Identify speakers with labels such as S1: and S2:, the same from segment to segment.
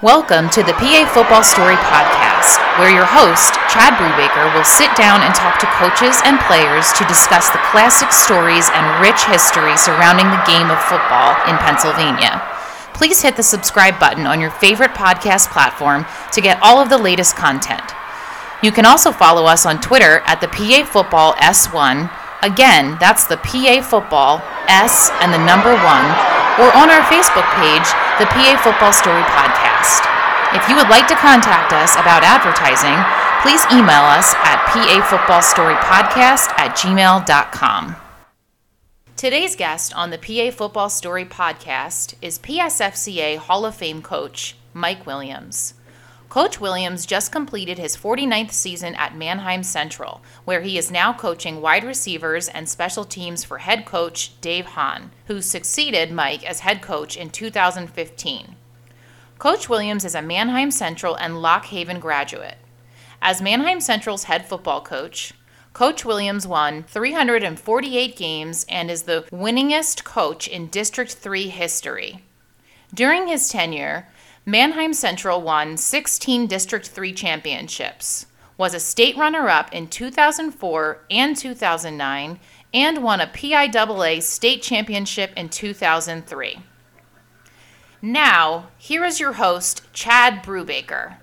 S1: Welcome to the PA Football Story Podcast, where your host, Chad Brubaker, will sit down and talk to coaches and players to discuss the classic stories and rich history surrounding the game of football in Pennsylvania. Please hit the subscribe button on your favorite podcast platform to get all of the latest content. You can also follow us on Twitter at the PA Football S1. Again, that's the PA Football S and the number one, or on our Facebook page, the PA Football Story Podcast. If you would like to contact us about advertising, please email us at pafootballstorypodcast at gmail.com. Today's guest on the PA Football Story podcast is PSFCA Hall of Fame coach Mike Williams. Coach Williams just completed his 49th season at Manheim Central, where he is now coaching wide receivers and special teams for head coach Dave Hahn, who succeeded Mike as head coach in 2015. Coach Williams is a Manheim Central and Lock Haven graduate. As Manheim Central's head football coach, Coach Williams won 348 games and is the winningest coach in District 3 history. During his tenure, Manheim Central won 16 District 3 championships, was a state runner up in 2004 and 2009, and won a PIAA state championship in 2003. Now, here is your host, Chad Brubaker.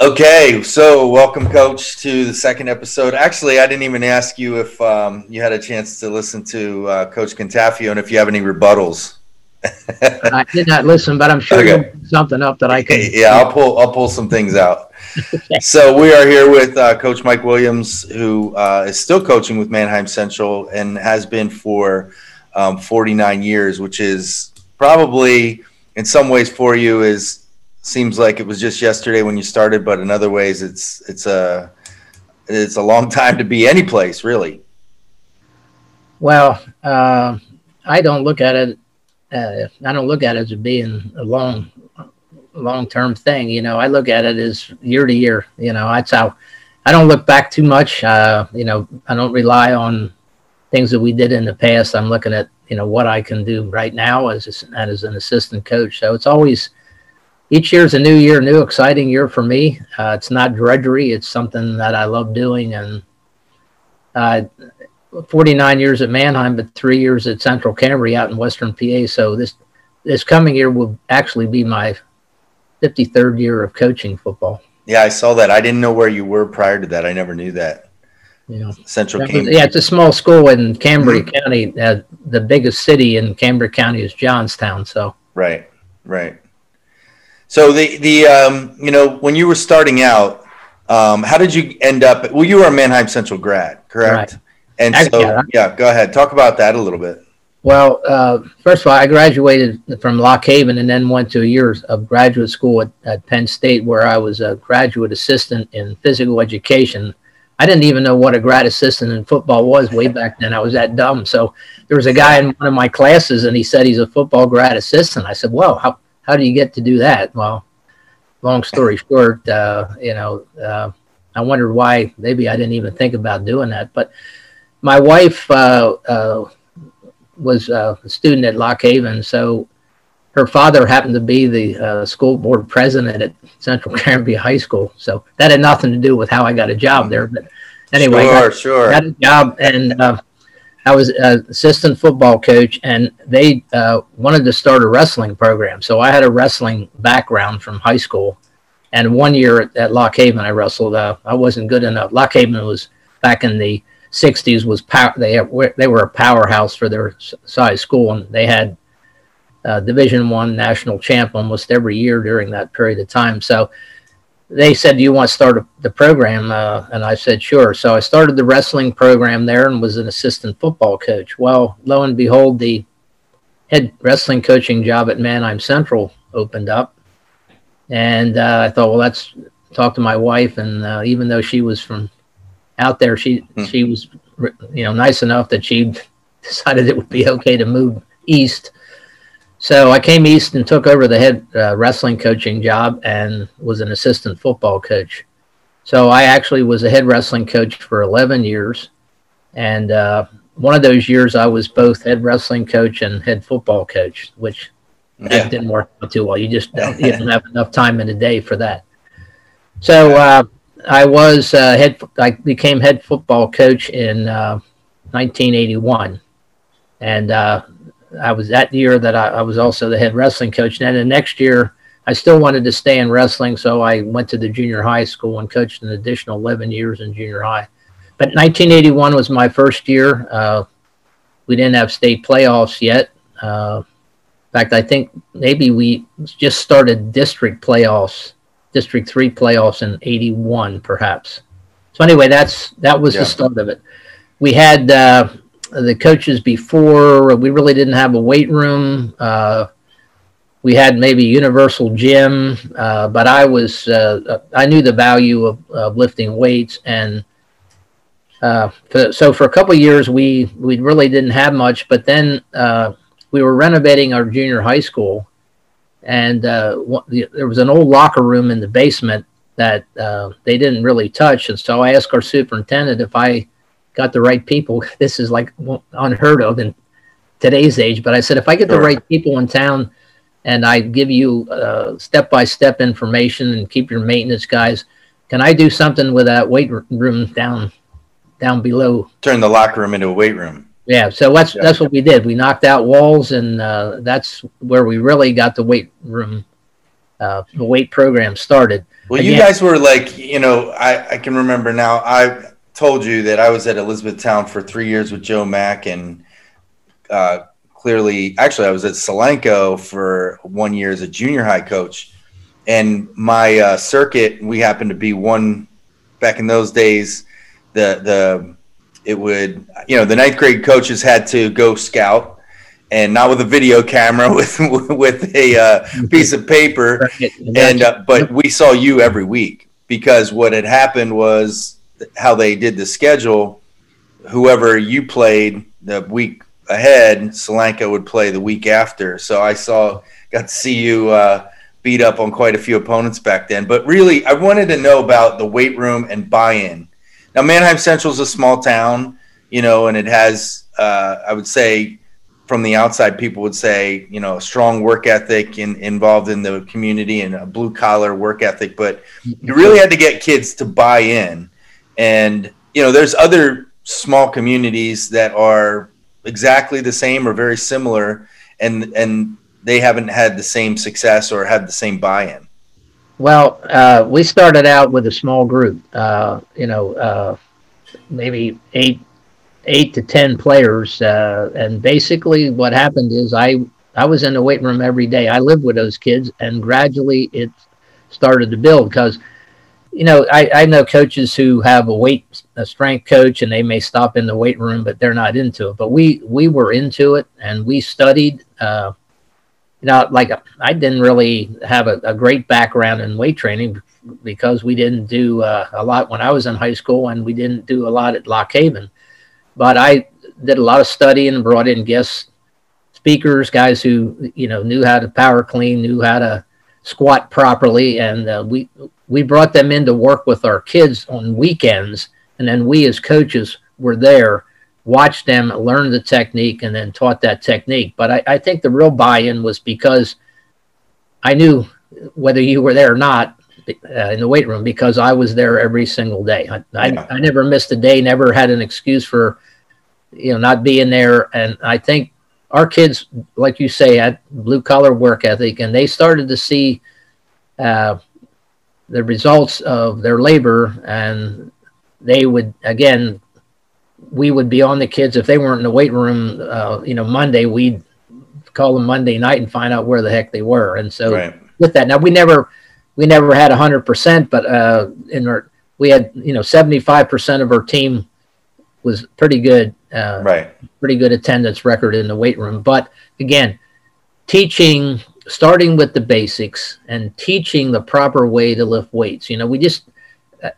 S2: Okay, so welcome, Coach, to the second episode. Actually, I didn't even ask you if um, you had a chance to listen to uh, Coach Cantafio and if you have any rebuttals.
S3: I did not listen, but I'm sure okay. something up that I can.
S2: Yeah, I'll pull. I'll pull some things out. so we are here with uh, Coach Mike Williams, who uh, is still coaching with Manheim Central and has been for um, 49 years, which is probably in some ways for you is seems like it was just yesterday when you started, but in other ways it's it's a it's a long time to be any place really.
S3: Well, uh, I don't look at it. Uh, I don't look at it as being a long long term thing. You know, I look at it as year to year. You know, that's how I don't look back too much. Uh, you know, I don't rely on things that we did in the past. I'm looking at you know what I can do right now as a, as an assistant coach. So it's always each year is a new year, new exciting year for me. Uh, it's not drudgery; it's something that I love doing. And uh, 49 years at Manheim, but three years at Central Cambria out in Western PA. So this this coming year will actually be my 53rd year of coaching football.
S2: Yeah, I saw that. I didn't know where you were prior to that. I never knew that.
S3: Yeah,
S2: Central
S3: was, yeah, it's a small school in Cambria. County. Uh, the biggest city in Cambria County is Johnstown. So
S2: right, right. So the the um, you know when you were starting out, um, how did you end up? Well, you were a Manheim Central grad, correct? Right. And so yeah, yeah, go ahead, talk about that a little bit.
S3: Well, uh, first of all, I graduated from Lock Haven and then went to a year of graduate school at, at Penn State, where I was a graduate assistant in physical education I didn't even know what a grad assistant in football was way back then. I was that dumb. So there was a guy in one of my classes, and he said he's a football grad assistant. I said, "Well, how how do you get to do that?" Well, long story short, uh, you know, uh, I wondered why. Maybe I didn't even think about doing that. But my wife uh, uh was a student at Lock Haven, so her father happened to be the uh, school board president at Central Cambria High School. So that had nothing to do with how I got a job there. But anyway,
S2: sure,
S3: got,
S2: sure.
S3: got a job and uh, I was an assistant football coach, and they uh, wanted to start a wrestling program. So I had a wrestling background from high school. And one year at, at Lock Haven, I wrestled. Uh, I wasn't good enough. Lock Haven was back in the 60s was power, they they were a powerhouse for their size school, and they had uh, Division One national champ almost every year during that period of time. So they said, "Do you want to start a, the program?" Uh, and I said, "Sure." So I started the wrestling program there and was an assistant football coach. Well, lo and behold, the head wrestling coaching job at Manheim Central opened up, and uh, I thought, "Well, let's talk to my wife." And uh, even though she was from out there, she hmm. she was you know nice enough that she decided it would be okay to move east so I came east and took over the head uh, wrestling coaching job and was an assistant football coach. So I actually was a head wrestling coach for 11 years. And uh, one of those years, I was both head wrestling coach and head football coach, which that yeah. didn't work out too well. You just don't, you don't have enough time in the day for that. So uh, I was uh, head. I became head football coach in 1981, uh, and uh, I was that year that I, I, was also the head wrestling coach. And then the next year, I still wanted to stay in wrestling, so I went to the junior high school and coached an additional 11 years in junior high. But 1981 was my first year. Uh, we didn't have state playoffs yet. Uh, in fact, I think maybe we just started district playoffs, District Three playoffs in '81, perhaps. So anyway, that's that was yeah. the start of it. We had uh, the coaches before. We really didn't have a weight room. Uh, we had maybe universal gym, uh, but I was uh, I knew the value of, of lifting weights and uh, for, so for a couple years we we really didn't have much, but then uh, we were renovating our junior high school, and uh, the, there was an old locker room in the basement that uh, they didn't really touch, and so I asked our superintendent if I got the right people. This is like unheard of in today's age, but I said if I get the right people in town and I give you step by step information and keep your maintenance guys, can I do something with that weight room down down below.
S2: Turn the locker room into a weight room.
S3: Yeah, so that's yeah. that's what we did. We knocked out walls, and uh, that's where we really got the weight room, uh, the weight program started.
S2: Well, Again, you guys were like, you know, I, I can remember now. I told you that I was at Elizabethtown for three years with Joe Mack, and uh, clearly, actually, I was at Solanco for one year as a junior high coach. And my uh, circuit, we happened to be one back in those days the the it would you know the ninth grade coaches had to go scout and not with a video camera with with a uh, piece of paper and uh, but we saw you every week because what had happened was how they did the schedule whoever you played the week ahead Solanco would play the week after so I saw got to see you uh, beat up on quite a few opponents back then but really I wanted to know about the weight room and buy-in now, Manheim Central is a small town, you know, and it has, uh, I would say, from the outside, people would say, you know, a strong work ethic in, involved in the community and a blue collar work ethic. But you really had to get kids to buy in. And, you know, there's other small communities that are exactly the same or very similar, and, and they haven't had the same success or had the same buy in.
S3: Well, uh, we started out with a small group. Uh, you know, uh, maybe eight, eight to ten players, uh, and basically what happened is I I was in the weight room every day. I lived with those kids, and gradually it started to build because. You know, I, I know coaches who have a weight a strength coach and they may stop in the weight room, but they're not into it. But we we were into it and we studied uh, you know, like I didn't really have a, a great background in weight training because we didn't do uh, a lot when I was in high school, and we didn't do a lot at Lock Haven. But I did a lot of studying and brought in guest speakers, guys who you know knew how to power clean, knew how to squat properly, and uh, we we brought them in to work with our kids on weekends, and then we as coaches were there watched them, learn the technique, and then taught that technique. But I, I think the real buy-in was because I knew whether you were there or not uh, in the weight room because I was there every single day. I, yeah. I, I, never missed a day, never had an excuse for, you know, not being there. And I think our kids, like you say, had blue collar work ethic, and they started to see uh, the results of their labor, and they would again we would be on the kids if they weren't in the weight room. Uh, you know, Monday we'd call them Monday night and find out where the heck they were. And so right. with that, now we never we never had hundred percent, but uh, in our we had you know seventy five percent of our team was pretty good. Uh, right. Pretty good attendance record in the weight room. But again, teaching starting with the basics and teaching the proper way to lift weights. You know, we just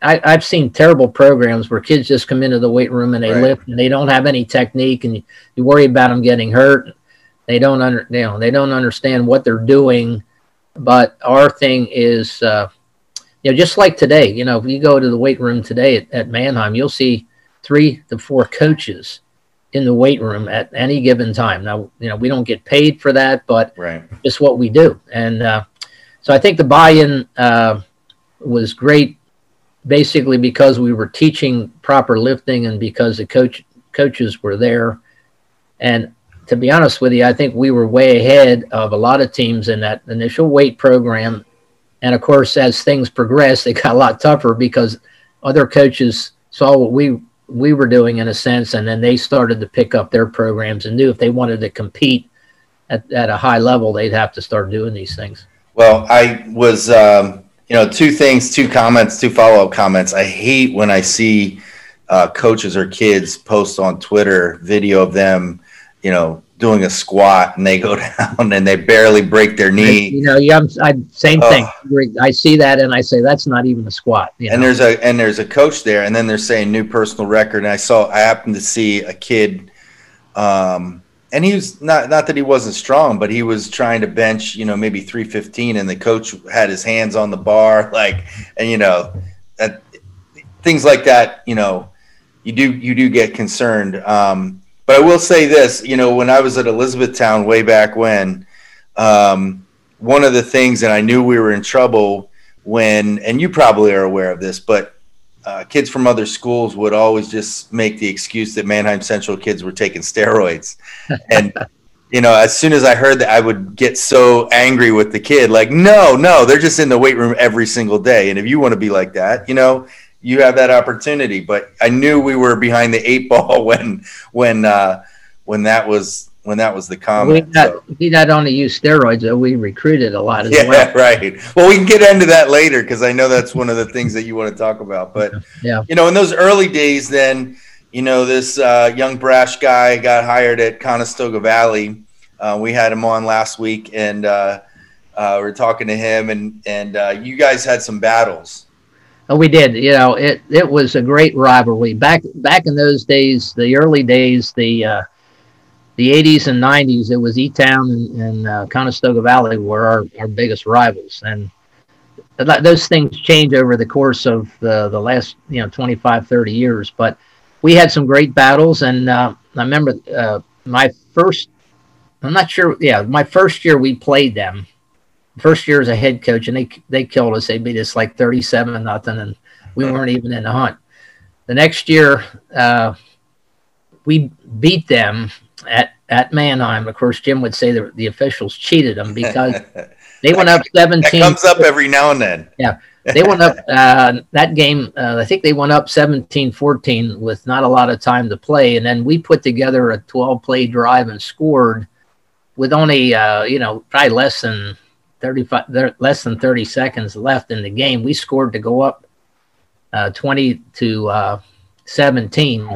S3: I, have seen terrible programs where kids just come into the weight room and they right. lift and they don't have any technique and you, you, worry about them getting hurt. They don't under, you know, they don't understand what they're doing. But our thing is, uh, you know, just like today, you know, if you go to the weight room today at, at Manheim, you'll see three to four coaches in the weight room at any given time. Now, you know, we don't get paid for that, but
S2: right.
S3: it's what we do. And uh, so I think the buy-in uh, was great, basically because we were teaching proper lifting and because the coach coaches were there. And to be honest with you, I think we were way ahead of a lot of teams in that initial weight program. And of course, as things progressed, it got a lot tougher because other coaches saw what we we were doing in a sense, and then they started to pick up their programs and knew if they wanted to compete at, at a high level, they'd have to start doing these things.
S2: Well, I was, um, you know, two things, two comments, two follow up comments. I hate when I see uh, coaches or kids post on Twitter video of them, you know, doing a squat and they go down and they barely break their knee.
S3: I, you know, yeah, I, same oh. thing. I see that and I say that's not even a squat.
S2: and know? there's a and there's a coach there, and then they're saying new personal record. And I saw I happened to see a kid, um, and he was not not that he wasn't strong, but he was trying to bench, you know, maybe three fifteen, and the coach had his hands on the bar, like, and you know, that things like that, you know. You do you do get concerned, um, but I will say this, you know, when I was at Elizabethtown way back when, um, one of the things, and I knew we were in trouble when, and you probably are aware of this, but uh, kids from other schools would always just make the excuse that Manheim Central kids were taking steroids. And, you know, as soon as I heard that, I would get so angry with the kid, like, no, no, they're just in the weight room every single day. And if you want to be like that, you know, you have that opportunity. But I knew we were behind the eight ball when when uh, when that was when that was the comment.
S3: We not, so. we not only use steroids, though, we recruited a lot as
S2: yeah,
S3: well.
S2: right. Well, we can get into that later because I know that's one of the things that you want to talk about. But
S3: yeah,
S2: you know, in those early days, then you know this uh, young brash guy got hired at Conestoga Valley. Uh, we had him on last week, and uh, uh we are talking to him, and and uh, you guys had some battles.
S3: We did. You know, it it was a great rivalry back back in those days, the early days, the uh, the 80s and 90s. It was E Town and, and uh, Conestoga Valley were our, our biggest rivals, and those things change over the course of the the last you know 25, 30 years. But we had some great battles, and uh, I remember uh, my first. I'm not sure. Yeah, my first year we played them first year as a head coach, and they they killed us. They beat us like thirty-seven nothing, and we weren't even in the hunt. The next year, uh, we beat them at at Manheim. Of course, Jim would say that the officials cheated them because they went up seventeen.
S2: That comes up every now and then.
S3: Yeah. They went up uh, that game. Uh, I think they went up 17-14 with not a lot of time to play, and then we put together a 12-play drive and scored with only uh, you know probably less than 35 less than 30 seconds left in the game. We scored to go up uh, 20 to uh, 17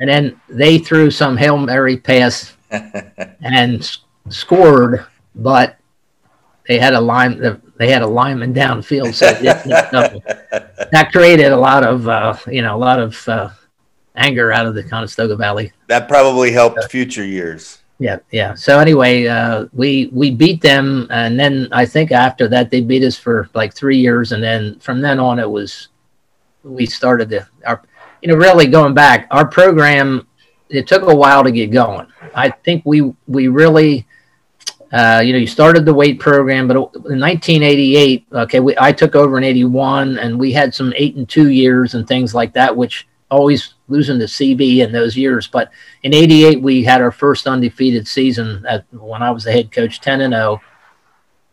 S3: and then they threw some hail mary pass and scored but they had a line they had a lineman downfield so that created a lot of uh, you know a lot of uh, anger out of the conestoga valley.
S2: That probably helped future years
S3: yeah, yeah. So anyway, uh, we we beat them, and then I think after that they beat us for like three years, and then from then on it was we started to our you know really going back our program. It took a while to get going. I think we we really. Uh, you know, you started the weight program, but in 1988, okay, we, I took over in 81, and we had some eight and two years and things like that, which always losing to CV in those years. But in '88, we had our first undefeated season at, when I was the head coach, 10 and 0,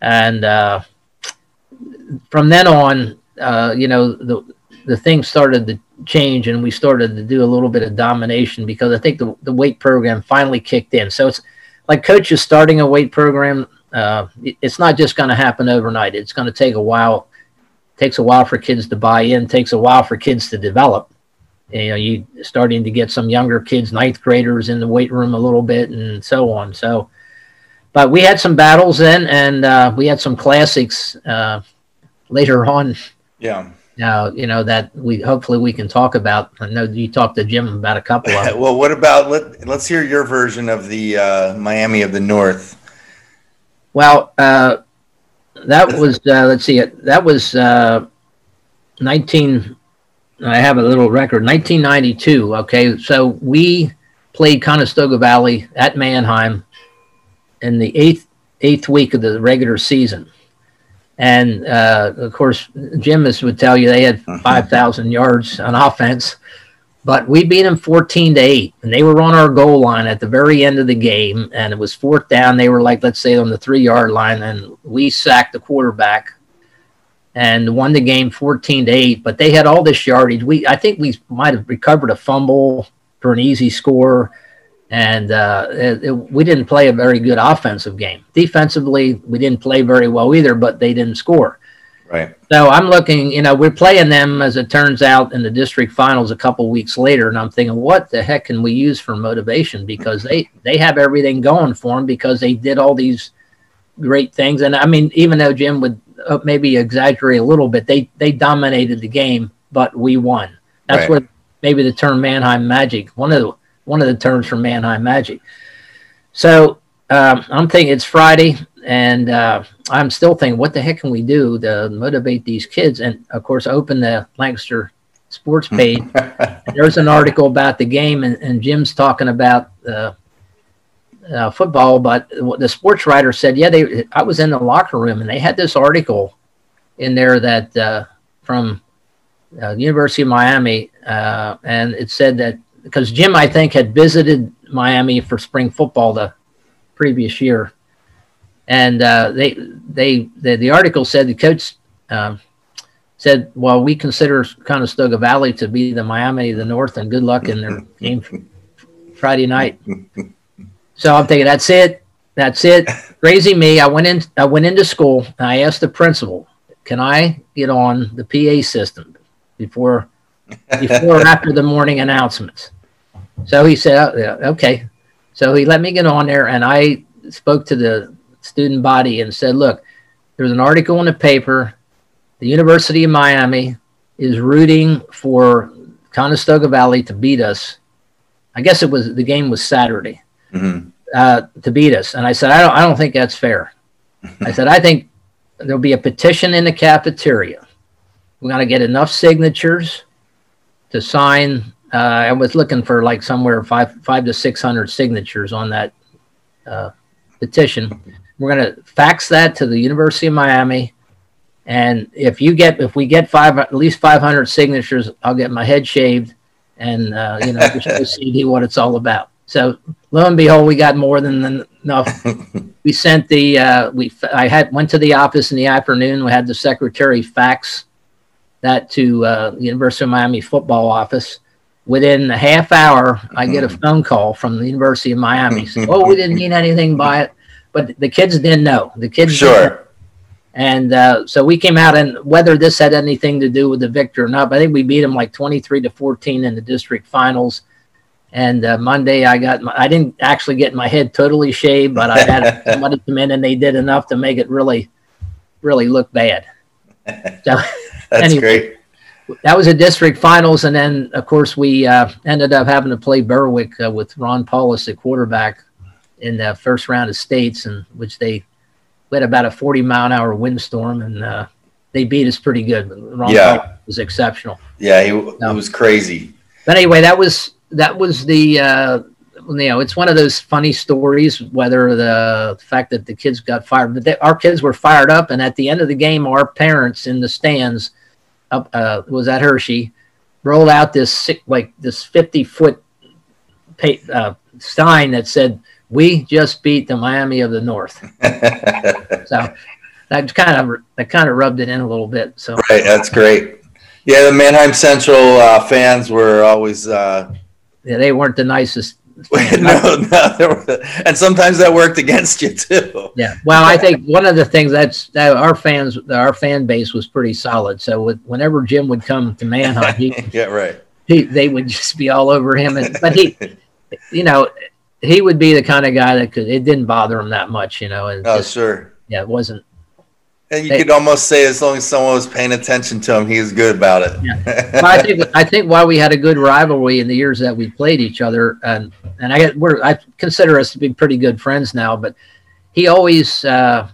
S3: and uh, from then on, uh, you know, the the things started to change, and we started to do a little bit of domination because I think the the weight program finally kicked in. So it's like coaches starting a weight program. Uh, it's not just going to happen overnight. It's going to take a while. It takes a while for kids to buy in. Takes a while for kids to develop you know, you starting to get some younger kids, ninth graders in the weight room a little bit and so on. So, but we had some battles then and uh, we had some classics uh, later on.
S2: Yeah.
S3: Uh, you know, that we hopefully we can talk about. I know you talked to Jim about a couple of
S2: well, what about, let, let's hear your version of the uh, Miami of the North.
S3: Well, uh, that was, uh, let's see, it that was 19- I have a little record. 1992. Okay, so we played Conestoga Valley at Manheim in the eighth eighth week of the regular season. And uh, of course, Jim would tell you they had 5,000 yards on offense, but we beat them 14 to 8. And they were on our goal line at the very end of the game. And it was fourth down. They were like, let's say, on the three yard line. And we sacked the quarterback and won the game 14 to 8. But they had all this yardage. We, I think we might have recovered a fumble for an easy score and uh, it, it, we didn't play a very good offensive game. Defensively, we didn't play very well either, but they didn't score.
S2: Right.
S3: So I'm looking, you know, we're playing them as it turns out in the district finals a couple weeks later, and I'm thinking, what the heck can we use for motivation? Because they they have everything going for them because they did all these great things, and I mean, even though Jim would maybe exaggerate a little bit, they they dominated the game, but we won. That's right. where maybe the term Manheim Magic. One of the one of the terms from Manheim Magic. So um, I'm thinking it's Friday, and uh, I'm still thinking, what the heck can we do to motivate these kids? And of course, open the Lancaster sports page. there's an article about the game, and, and Jim's talking about uh, uh, football. But the sports writer said, yeah, they. I was in the locker room, and they had this article in there that uh, from uh, University of Miami, uh, and it said that because Jim, I think, had visited Miami for spring football the previous year, and uh, they they the, the article said the coach um, said, "Well, we consider Conestoga Valley to be the Miami of the North, and good luck in their game Friday night." So I'm thinking, that's it, that's it. Crazy me. I went in. I went into school I asked the principal, "Can I get on the PA system before?" before or after the morning announcements. So he said, oh, yeah, okay. So he let me get on there and I spoke to the student body and said, look, there's an article in the paper. The University of Miami is rooting for Conestoga Valley to beat us. I guess it was the game was Saturday mm-hmm. Uh, to beat us. And I said, I don't, I don't think that's fair. I said, I think there'll be a petition in the cafeteria. We're going to get enough signatures to sign. Uh, I was looking for like somewhere five five to six hundred signatures on that uh, petition. We're going to fax that to the University of Miami, and if you get if we get five at least five hundred signatures, I'll get my head shaved and uh, you know just to see what it's all about. So lo and behold, we got more than enough. we sent the uh, we I had went to the office in the afternoon. We had the secretary fax that to uh, the University of Miami football office. Within a half hour, I get a mm-hmm. phone call from the University of Miami saying, "Oh, we didn't mean anything by it," but the kids didn't know. The kids
S2: sure.
S3: And uh, so we came out, and whether this had anything to do with the victor or not, but I think we beat them like 23 to 14 in the district finals. And uh, Monday, I got my, I didn't actually get my head totally shaved, but I had somebody come in and they did enough to make it really, really look bad.
S2: So That's anyway, great.
S3: That was a district finals, and then of course we uh, ended up having to play Berwick uh, with Ron Powlus at quarterback in the first round of states, in which they had about a 40 mile an hour windstorm, and uh, they beat us pretty good. Ron yeah. Powlus was exceptional.
S2: Yeah, he so, it was crazy.
S3: But anyway, that was that was the uh, you know it's one of those funny stories whether the fact that the kids got fired but they, our kids were fired up and at the end of the game our parents in the stands up uh, was at Hershey, rolled out this like this fifty foot uh, sign that said, "We just beat the Miami of the North." so that kind of that kind of rubbed it in a little bit. So
S2: right, that's great. Yeah, the Manheim Central uh, fans were always. Uh,
S3: yeah, they weren't the nicest
S2: no, no, and sometimes that worked against you too.
S3: Yeah. Well, I think one of the things that's that our fans, our fan base was pretty solid. So with, whenever Jim would come to Manheim, he,
S2: yeah, right.
S3: He, they would just be all over him, and but he, you know, he would be the kind of guy that could. It didn't bother him that much, you know.
S2: And oh, just, sure.
S3: Yeah, it wasn't.
S2: And you they, could almost say as long as someone was paying attention to him, he was good about it.
S3: Yeah. I think I think why we had a good rivalry in the years that we played each other, and and I we're I consider us to be pretty good friends now. But he always uh,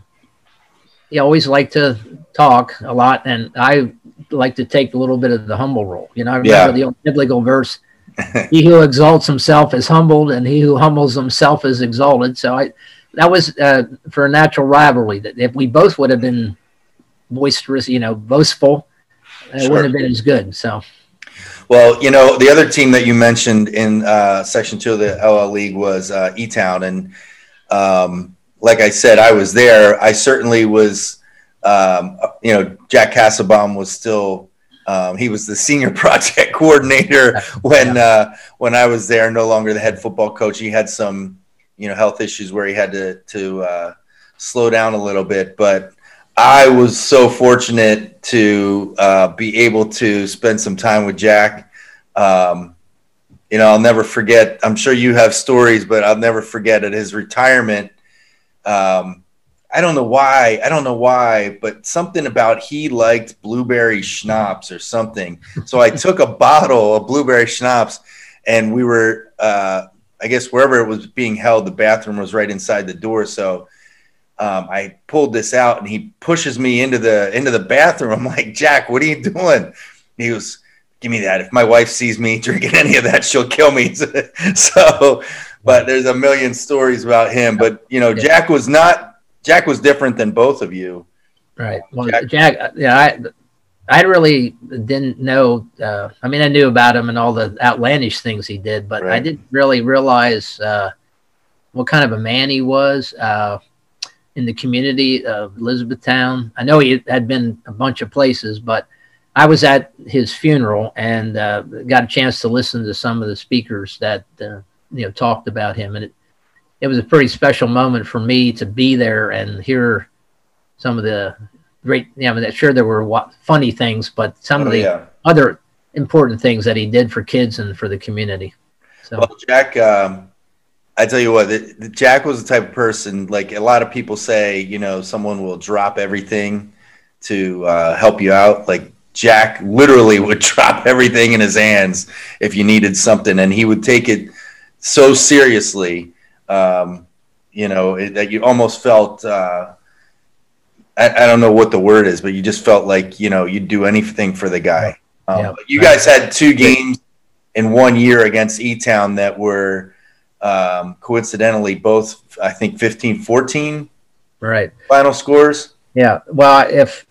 S3: he always liked to talk a lot, and I like to take a little bit of the humble role. You know, I remember yeah. the old biblical verse: he who exalts himself is humbled, and he who humbles himself is exalted. So I, that was uh, for a natural rivalry. That if we both would have been boisterous, you know, boastful, it sure. wouldn't have been as good. So.
S2: Well, you know, the other team that you mentioned in uh, Section Two of the LL League was uh, E Town, and um, like I said, I was there. I certainly was. Um, you know, Jack Casselbaum was still um, he was the senior project coordinator when uh, when I was there. No longer the head football coach. He had some you know health issues where he had to to uh, slow down a little bit. But I was so fortunate to uh, be able to spend some time with Jack. Um, you know, I'll never forget. I'm sure you have stories, but I'll never forget at his retirement. Um, I don't know why. I don't know why, but something about he liked blueberry schnapps or something. So I took a bottle of blueberry schnapps, and we were, uh, I guess, wherever it was being held, the bathroom was right inside the door. So um, I pulled this out, and he pushes me into the into the bathroom. I'm like, Jack, what are you doing? He goes, Give me that. If my wife sees me drinking any of that, she'll kill me. so, but there's a million stories about him. But you know, Jack was not Jack was different than both of you.
S3: Right. Well, Jack, Jack yeah, I, I really didn't know. Uh, I mean, I knew about him and all the outlandish things he did, but right. I didn't really realize uh, what kind of a man he was uh, in the community of Elizabethtown. I know he had been a bunch of places, but I was at his funeral and uh, got a chance to listen to some of the speakers that uh, you know talked about him, and it it was a pretty special moment for me to be there and hear some of the great. Yeah, I mean, sure there were funny things, but some oh, of the yeah. other important things that he did for kids and for the community.
S2: So, well, Jack, um, I tell you what, the, the Jack was the type of person. Like a lot of people say, you know, someone will drop everything to uh, help you out. Like Jack literally would drop everything in his hands if you needed something, and he would take it so seriously um, you know, it, that you almost felt. Uh, I, I, don't know what the word is, but you just felt like you know you'd do anything for the guy. Um, yeah. You guys had two games in one year against E Town that were um, coincidentally both, I think, 15 14
S3: right
S2: final scores.
S3: Yeah. Well, if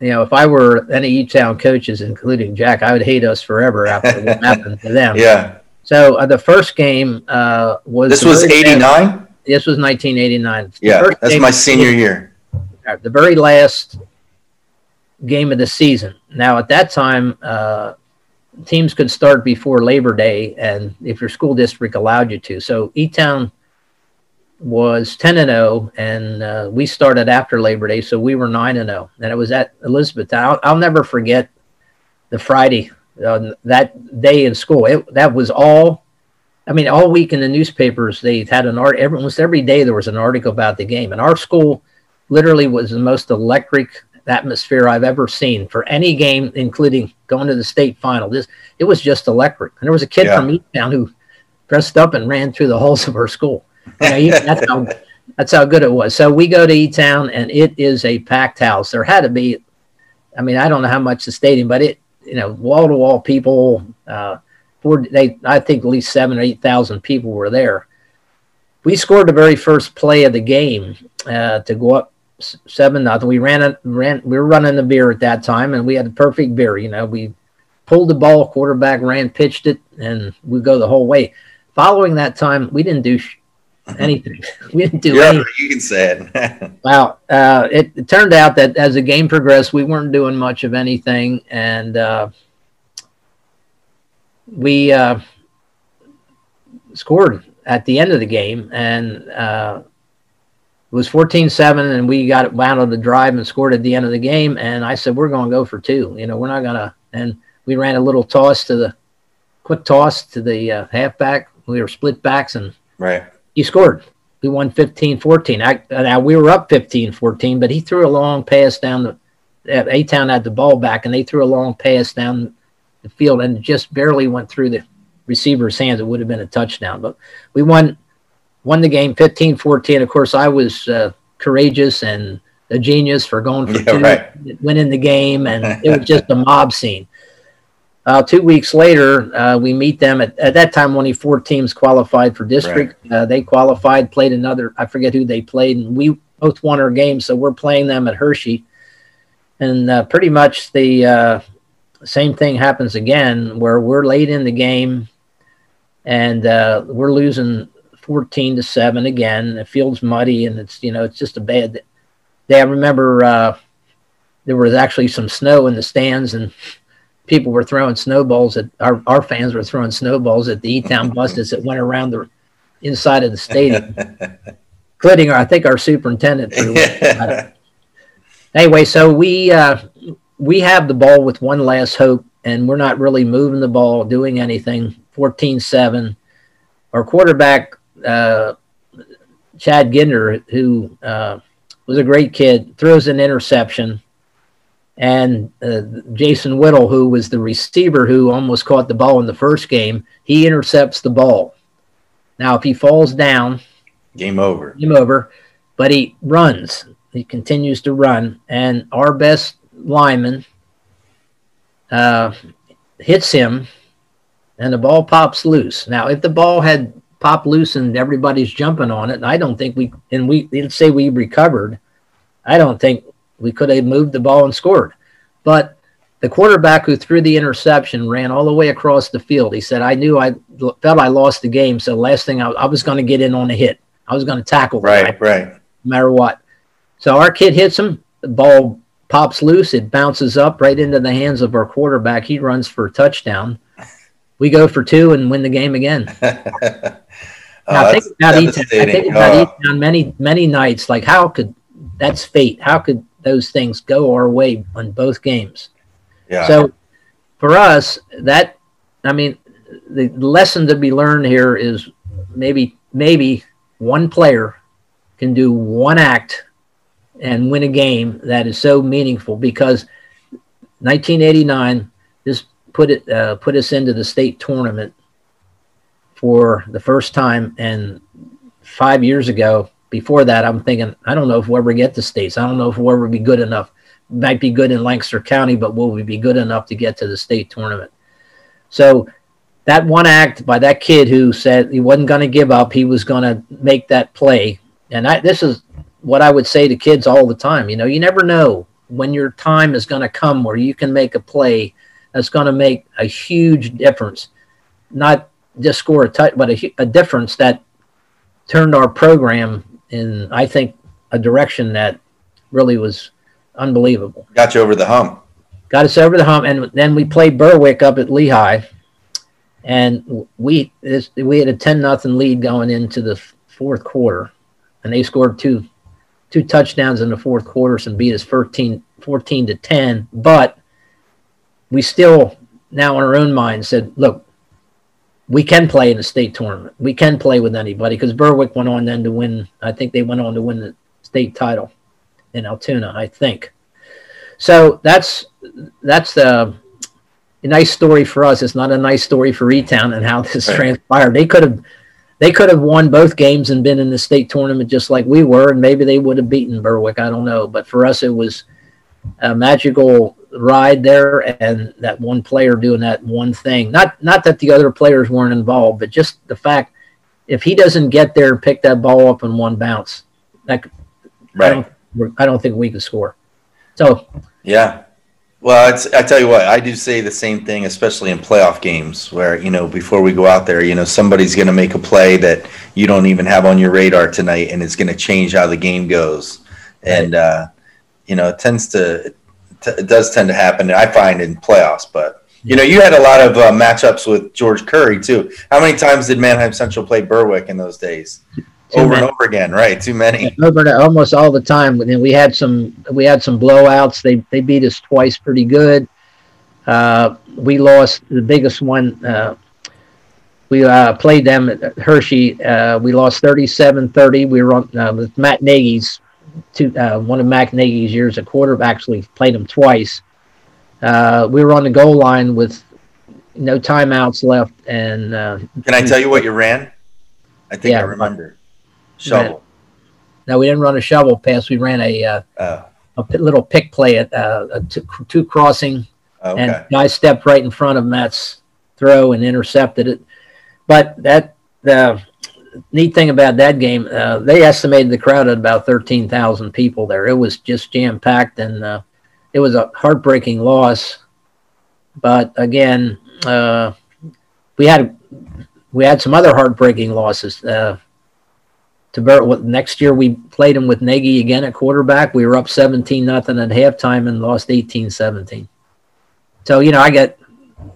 S3: you know, if I were any E Town coaches, including Jack, I would hate us forever after what happened to them.
S2: Yeah.
S3: So uh, the first game uh, was
S2: this was eighty nine.
S3: This was nineteen eighty nine.
S2: Yeah, that's my senior year.
S3: The very last game of the season. Now at that time, uh, teams could start before Labor Day, and if your school district allowed you to. So E Town was ten and 0, and uh, we started after Labor Day, so we were nine and 0. and it was at Elizabethtown. I'll, I'll never forget the Friday uh, that day in school. It, that was all. I mean, all week in the newspapers, they had an art. Every, almost every day there was an article about the game, and our school literally was the most electric atmosphere I've ever seen for any game, including going to the state final. This it was just electric. And there was a kid yeah. from Easttown who dressed up and ran through the halls of our school. You know, that's how that's how good it was. So we go to E Town, and it is a packed house. There had to be, I mean, I don't know how much the stadium, but it you know, wall to wall people. Uh, for they, I think at least seven or eight thousand people were there. We scored the very first play of the game uh, to go up seven nothing. We ran it, ran. We were running the veer at that time, and we had the perfect veer. You know, we pulled the ball, quarterback ran, pitched it, and we go the whole way. Following that time, we didn't do sh- anything. we didn't do yeah, anything.
S2: You can say it.
S3: well, uh, it, it, turned out that as the game progressed, we weren't doing much of anything, and uh, we uh, scored at the end of the game, and uh, it was 14-7, and we got it wound on the drive and scored at the end of the game. And I said, "We're going to go for two. You know, we're not going to." And we ran a little toss to the quick toss to the uh, halfback. We were split backs and
S2: right
S3: he scored. We won 15 14. I, now we were up 15 14, but he threw a long pass down the. A Town had the ball back, and they threw a long pass down the field and just barely went through the receiver's hands. It would have been a touchdown, but we won won the game 15 14. Of course, I was uh, courageous and a genius for going for yeah, two, right. winning the game, and it was just a mob scene. uh, two weeks later, uh, we meet them. At, at that time, only four teams qualified for district. Right. Uh, they qualified, played another, I forget who they played, and we both won our game. So we're playing them at Hershey. And uh, pretty much the uh, same thing happens again, where we're late in the game and uh, we're losing 14 to 7 again. The field's muddy and it's, you know, it's just a bad day. I remember there was actually some snow in the stands and people were throwing snowballs at our, our fans were throwing snowballs at the E-Town buses that went around the inside of the stadium, including I think our superintendent. anyway, so we uh, we have the ball with one last hope, and we're not really moving the ball, doing anything. 14-7. Our quarterback, uh, Chad Ginder, who uh, was a great kid, throws an interception and uh, Jason Whittle, who was the receiver who almost caught the ball in the first game, he intercepts the ball. Now, if he falls down,
S2: game over.
S3: Game over. But he runs. He continues to run, and our best lineman uh, hits him, and the ball pops loose. Now, if the ball had popped loose and everybody's jumping on it, I don't think we and we let's say we recovered. I don't think we could have moved the ball and scored. But the quarterback who threw the interception ran all the way across the field. He said, I knew I felt I lost the game. So last thing I, I was going to get in on a hit. I was going to tackle.
S2: Right, right. No
S3: matter what. So our kid hits him. The ball pops loose. It bounces up right into the hands of our quarterback. He runs for a touchdown. We go for two and win the game again.
S2: oh,
S3: now, I think about I think about oh. many, many nights. Like, how could that's fate? How could those things go our way on both games.
S2: Yeah.
S3: So for us, that I mean, the lesson to be learned here is maybe maybe one player can do one act and win a game that is so meaningful because 1989 this put it uh, put us into the state tournament for the first time and five years ago before that, I'm thinking, I don't know if we'll ever get to states. I don't know if we'll ever be good enough. Might be good in Lancaster County, but will we be good enough to get to the state tournament? So that one act by that kid who said he wasn't going to give up, he was going to make that play. And I, this is what I would say to kids all the time. You know, you never know when your time is going to come where you can make a play that's going to make a huge difference. Not just score a touch, but a, a difference that turned our program in I think a direction that really was unbelievable.
S2: Got you over the hump.
S3: Got us over the hump, and then we played Berwick up at Lehigh, and we we had a ten nothing lead going into the fourth quarter, and they scored two two touchdowns in the fourth quarter and beat us 14, 14 to ten. But we still now in our own mind said, look, we can play in a state tournament. We can play with anybody because Berwick went on then to win. I think they went on to win the state title in Altoona. I think. So that's that's the a nice story for us. It's not a nice story for E-Town and how this right. transpired. They could have they could have won both games and been in the state tournament just like we were, and maybe they would have beaten Berwick. I don't know, but for us, it was a magical ride there and that one player doing that one thing. Not not that the other players weren't involved, but just the fact if he doesn't get there and pick that ball up in one bounce, that right. I don't, I don't think we can score. So
S2: yeah. Well, I tell you what, I do say the same thing, especially in playoff games, where you know before we go out there, you know somebody's going to make a play that you don't even have on your radar tonight, and it's going to change how the game goes. Right. And uh, you know, it tends to it does tend to happen. I find in playoffs, but you know, you had a lot of uh, matchups with George Curry too. How many times did Manheim Central play Berwick in those days? Too over many. and over again, right? Too many.
S3: Over almost all the time. And we had some we had some blowouts. They they beat us twice, pretty good. Uh, we lost the biggest one. Uh, we uh, played them at Hershey. Uh, we lost 37-30. We were on uh, with Matt Nagy's two, uh, one of Matt Nagy's years at quarterback, actually played him twice. Uh, we were on the goal line with no timeouts left. And uh,
S2: can I tell you what you ran? I think yeah, I remember. Shovel.
S3: No, we didn't run a shovel pass. We ran a uh, oh. a little pick play at uh, a two, two crossing. okay. and guy stepped right in front of Matt's throw and intercepted it. But that the neat thing about that game, uh, they estimated the crowd at about thirteen thousand people there. It was just jam packed, and uh, it was a heartbreaking loss. But again, uh, we had we had some other heartbreaking losses. Uh, to bear, next year we played them with Nagy again at quarterback. We were up 17 nothing at halftime and lost 18-17. So you know, I got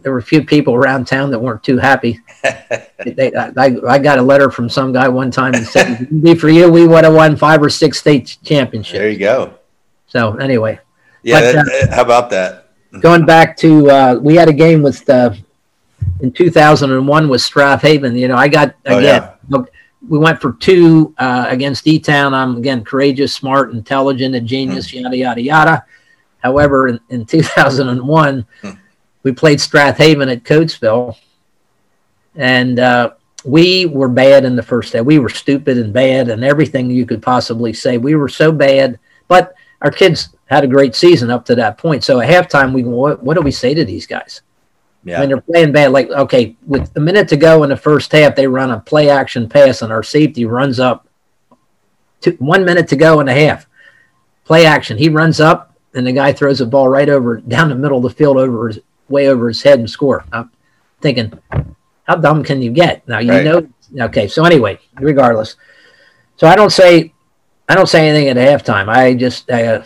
S3: there were a few people around town that weren't too happy. they, I, I got a letter from some guy one time and said, "Be for you, we would have won five or six state championships."
S2: There you go.
S3: So anyway,
S2: yeah. But, uh, how about that?
S3: Going back to, uh, we had a game with uh, in 2001 with Strath Haven. You know, I got again. Oh, yeah. We went for two uh, against E Town. I'm again courageous, smart, intelligent, a genius, mm. yada yada yada. However, in, in 2001, mm. We played Strath Haven at Coatesville, and uh, we were bad in the first day. We were stupid and bad, and everything you could possibly say. We were so bad, but our kids had a great season up to that point. So at halftime, we what, what do we say to these guys? Yeah. When they're playing bad, like okay, with a minute to go in the first half, they run a play action pass, and our safety runs up. To, one minute to go in a half, play action. He runs up, and the guy throws a ball right over down the middle of the field, over his way over his head, and score. I'm thinking, how dumb can you get? Now you right. know. Okay, so anyway, regardless, so I don't say, I don't say anything at halftime. I just uh,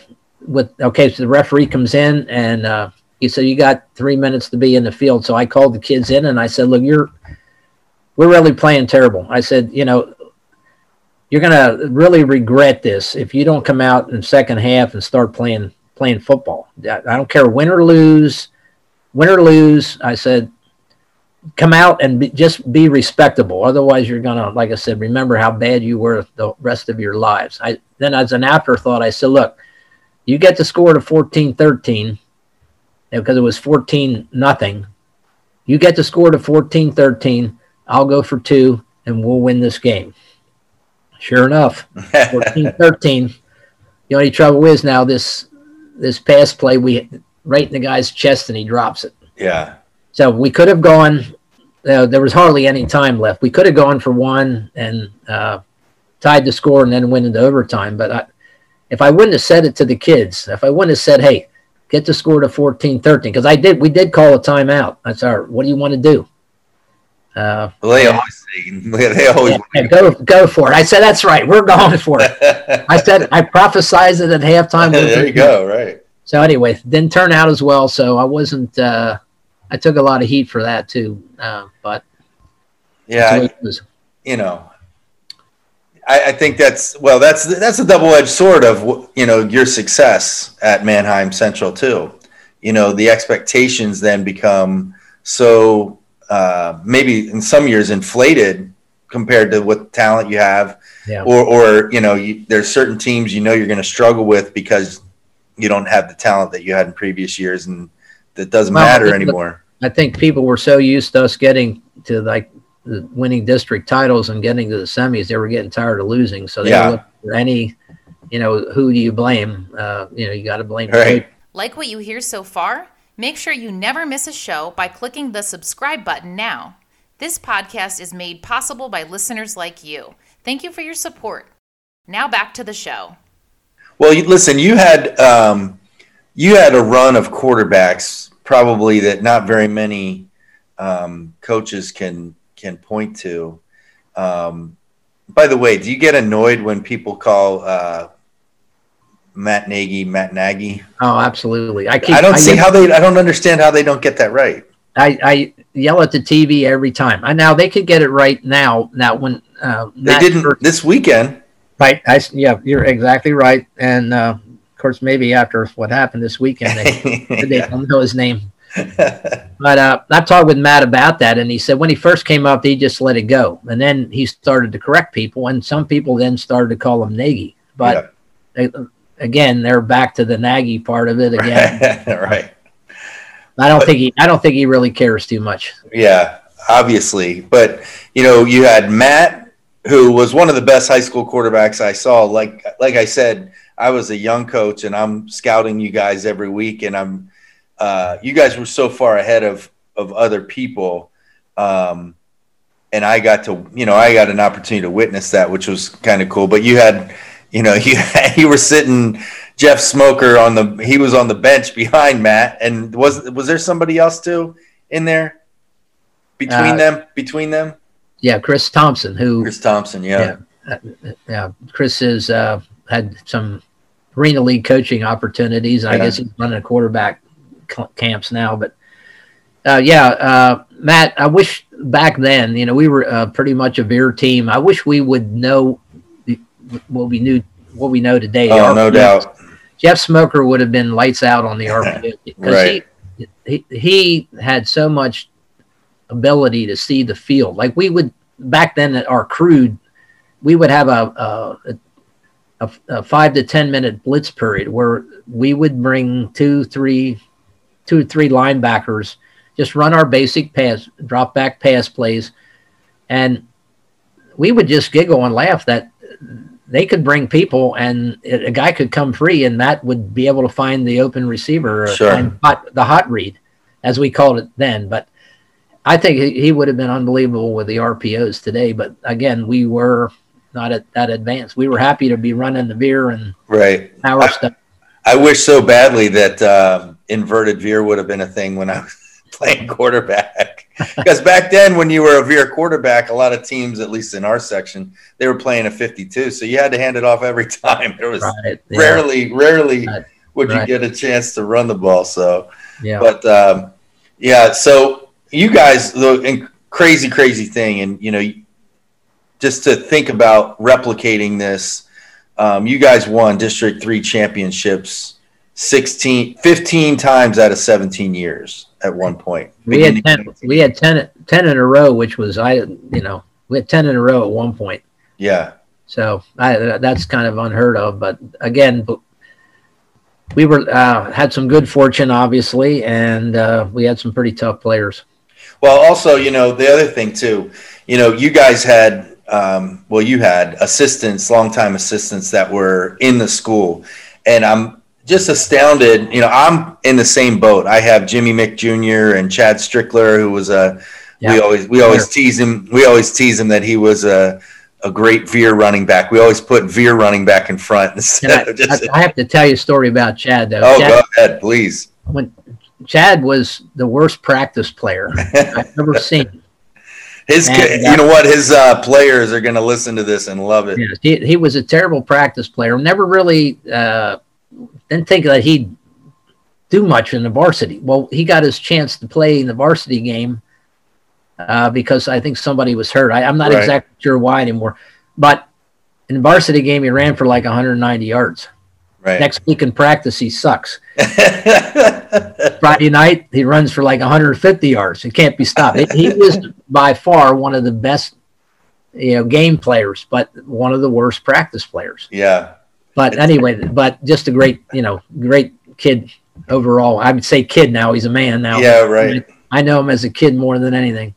S3: with okay, so the referee comes in and uh, he said you got three minutes to be in the field. So I called the kids in and I said, look, you're we're really playing terrible. I said, you know, you're gonna really regret this if you don't come out in second half and start playing playing football. I don't care win or lose, win or lose. I said, come out and be, just be respectable. Otherwise, you're gonna, like I said, remember how bad you were the rest of your lives. I then as an afterthought, I said, look you get the score to 14 13 because it was 14 nothing. You get the score to 14 13. I'll go for two and we'll win this game. Sure enough, 14 13. The only trouble is now this this pass play we right in the guy's chest and he drops it.
S2: Yeah.
S3: So we could have gone. Uh, there was hardly any time left. We could have gone for one and uh, tied the score and then went into overtime. But I, if I wouldn't have said it to the kids, if I wouldn't have said, hey, get the score to 14 13, because I did, we did call a timeout. I said, what do you want to do?
S2: Uh, well, they always say, they always
S3: yeah, go go for it. I said that's right. We're going for it. I said I prophesized it at halftime.
S2: there you go. Right.
S3: So anyway, didn't turn out as well. So I wasn't. Uh, I took a lot of heat for that too. Uh, but
S2: yeah, you know, I, I, think that's well, that's that's a double-edged sword of you know your success at Manheim Central too. You know, the expectations then become so uh, maybe in some years inflated compared to what talent you have, yeah. or or you know, you, there's certain teams you know you're going to struggle with because you don't have the talent that you had in previous years, and that doesn't well, matter anymore.
S3: I think people were so used to us getting to like winning district titles and getting to the semis, they were getting tired of losing. So they yeah. looked for any, you know, who do you blame? Uh, you know, you got to blame.
S2: Right.
S1: Like what you hear so far? Make sure you never miss a show by clicking the subscribe button now. This podcast is made possible by listeners like you. Thank you for your support. Now back to the show.
S2: Well, listen, you had um, you had a run of quarterbacks probably that not very many um, coaches can can point to. Um, by the way, do you get annoyed when people call uh, Matt Nagy Matt Nagy?
S3: Oh, absolutely.
S2: I, keep, I don't I see how they. I don't understand how they don't get that right.
S3: I, I yell at the TV every time. I now they could get it right now. Now when uh,
S2: they didn't first, this weekend,
S3: right? I, yeah, you're exactly right. And uh, of course, maybe after what happened this weekend, they, yeah. they don't know his name. but uh, I talked with Matt about that, and he said when he first came up, he just let it go, and then he started to correct people, and some people then started to call him Nagy. But yeah. they, again, they're back to the Nagy part of it again.
S2: right.
S3: I don't but, think he. I don't think he really cares too much.
S2: Yeah, obviously, but you know, you had Matt, who was one of the best high school quarterbacks I saw. Like, like I said, I was a young coach, and I'm scouting you guys every week, and I'm uh, you guys were so far ahead of of other people, um, and I got to you know I got an opportunity to witness that, which was kind of cool. But you had you know you you were sitting Jeff Smoker on the he was on the bench behind Matt, and was was there somebody else too in there between uh, them between them?
S3: Yeah, Chris Thompson, who
S2: Chris Thompson, yeah,
S3: yeah, uh, yeah. Chris has uh, had some arena league coaching opportunities. I guess he's running a quarterback camps now, but uh, yeah, uh, Matt, I wish back then, you know, we were uh, pretty much a veer team. I wish we would know what we knew, what we know today.
S2: Oh, no doubt.
S3: Jeff Smoker would have been lights out on the RPO
S2: because right.
S3: he, he he had so much ability to see the field. Like we would back then at our crew, we would have a, a, a, a five to ten minute blitz period where we would bring two, three, two or three linebackers, just run our basic pass, drop back pass plays, and we would just giggle and laugh that they could bring people and a guy could come free and Matt would be able to find the open receiver
S2: sure.
S3: and hot, the hot read as we called it then. But I think he would have been unbelievable with the RPOs today. But again, we were not at that advanced. We were happy to be running the veer and
S2: right
S3: power I, stuff.
S2: I wish so badly that uh, inverted veer would have been a thing when I was playing quarterback. Because back then, when you were a veer quarterback, a lot of teams, at least in our section, they were playing a 52. So you had to hand it off every time. There was right, yeah. rarely, rarely right, would right. you get a chance to run the ball. So,
S3: yeah.
S2: But um, yeah, so you guys, the crazy, crazy thing, and you know, just to think about replicating this, um, you guys won District Three championships 16, 15 times out of 17 years at one point.
S3: We had 10, we had 10, 10 in a row, which was I, you know, we had 10 in a row at one point.
S2: Yeah.
S3: So I, that's kind of unheard of. But again, we were uh, had some good fortune, obviously, and uh, we had some pretty tough players.
S2: Well, also, you know, the other thing too, you know, you guys had, um, well, you had assistants, longtime assistants that were in the school, and I'm just astounded. You know, I'm in the same boat. I have Jimmy Mick Jr. and Chad Strickler, who was a. Yeah. We always we always tease him. We always tease him that he was a a great veer running back. We always put veer running back in front instead
S3: I, of just. I, I, have to tell you a story about Chad though.
S2: Oh,
S3: Chad,
S2: go ahead, please.
S3: When Chad was the worst practice player I've ever seen.
S2: His, and, you know what? His uh, players are going to listen to this and love it.
S3: Yeah, he, he was a terrible practice player. Never really uh, didn't think that he'd do much in the varsity. Well, he got his chance to play in the varsity game uh, because I think somebody was hurt. I, am not right. exactly sure why anymore, but in the varsity game, he ran for like 190 yards.
S2: Right.
S3: Next week in practice, he sucks. Friday night, he runs for like 150 yards. He can't be stopped. He was by far one of the best, you know, game players, but one of the worst practice players.
S2: Yeah.
S3: But anyway, but just a great, you know, great kid overall. I would say kid now. He's a man now.
S2: Yeah, right.
S3: I know him as a kid more than anything.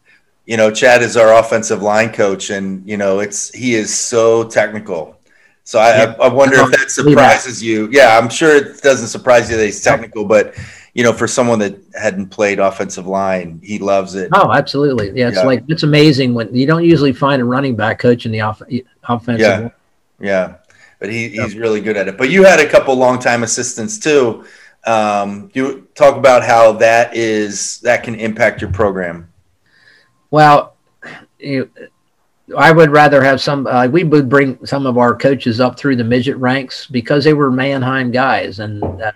S2: You know, Chad is our offensive line coach, and you know, it's he is so technical so I, yeah. I, I wonder if that surprises you. Yeah, I'm sure it doesn't surprise you that he's technical, but you know, for someone that hadn't played offensive line, he loves it.
S3: Oh, absolutely. Yeah, it's yeah. like it's amazing when you don't usually find a running back coach in the off, offensive.
S2: Yeah, line. yeah, but he, he's really good at it. But you had a couple of longtime assistants too. Um, you talk about how that is that can impact your program.
S3: Well, you, I would rather have some. Uh, we would bring some of our coaches up through the midget ranks because they were Manheim guys, and uh,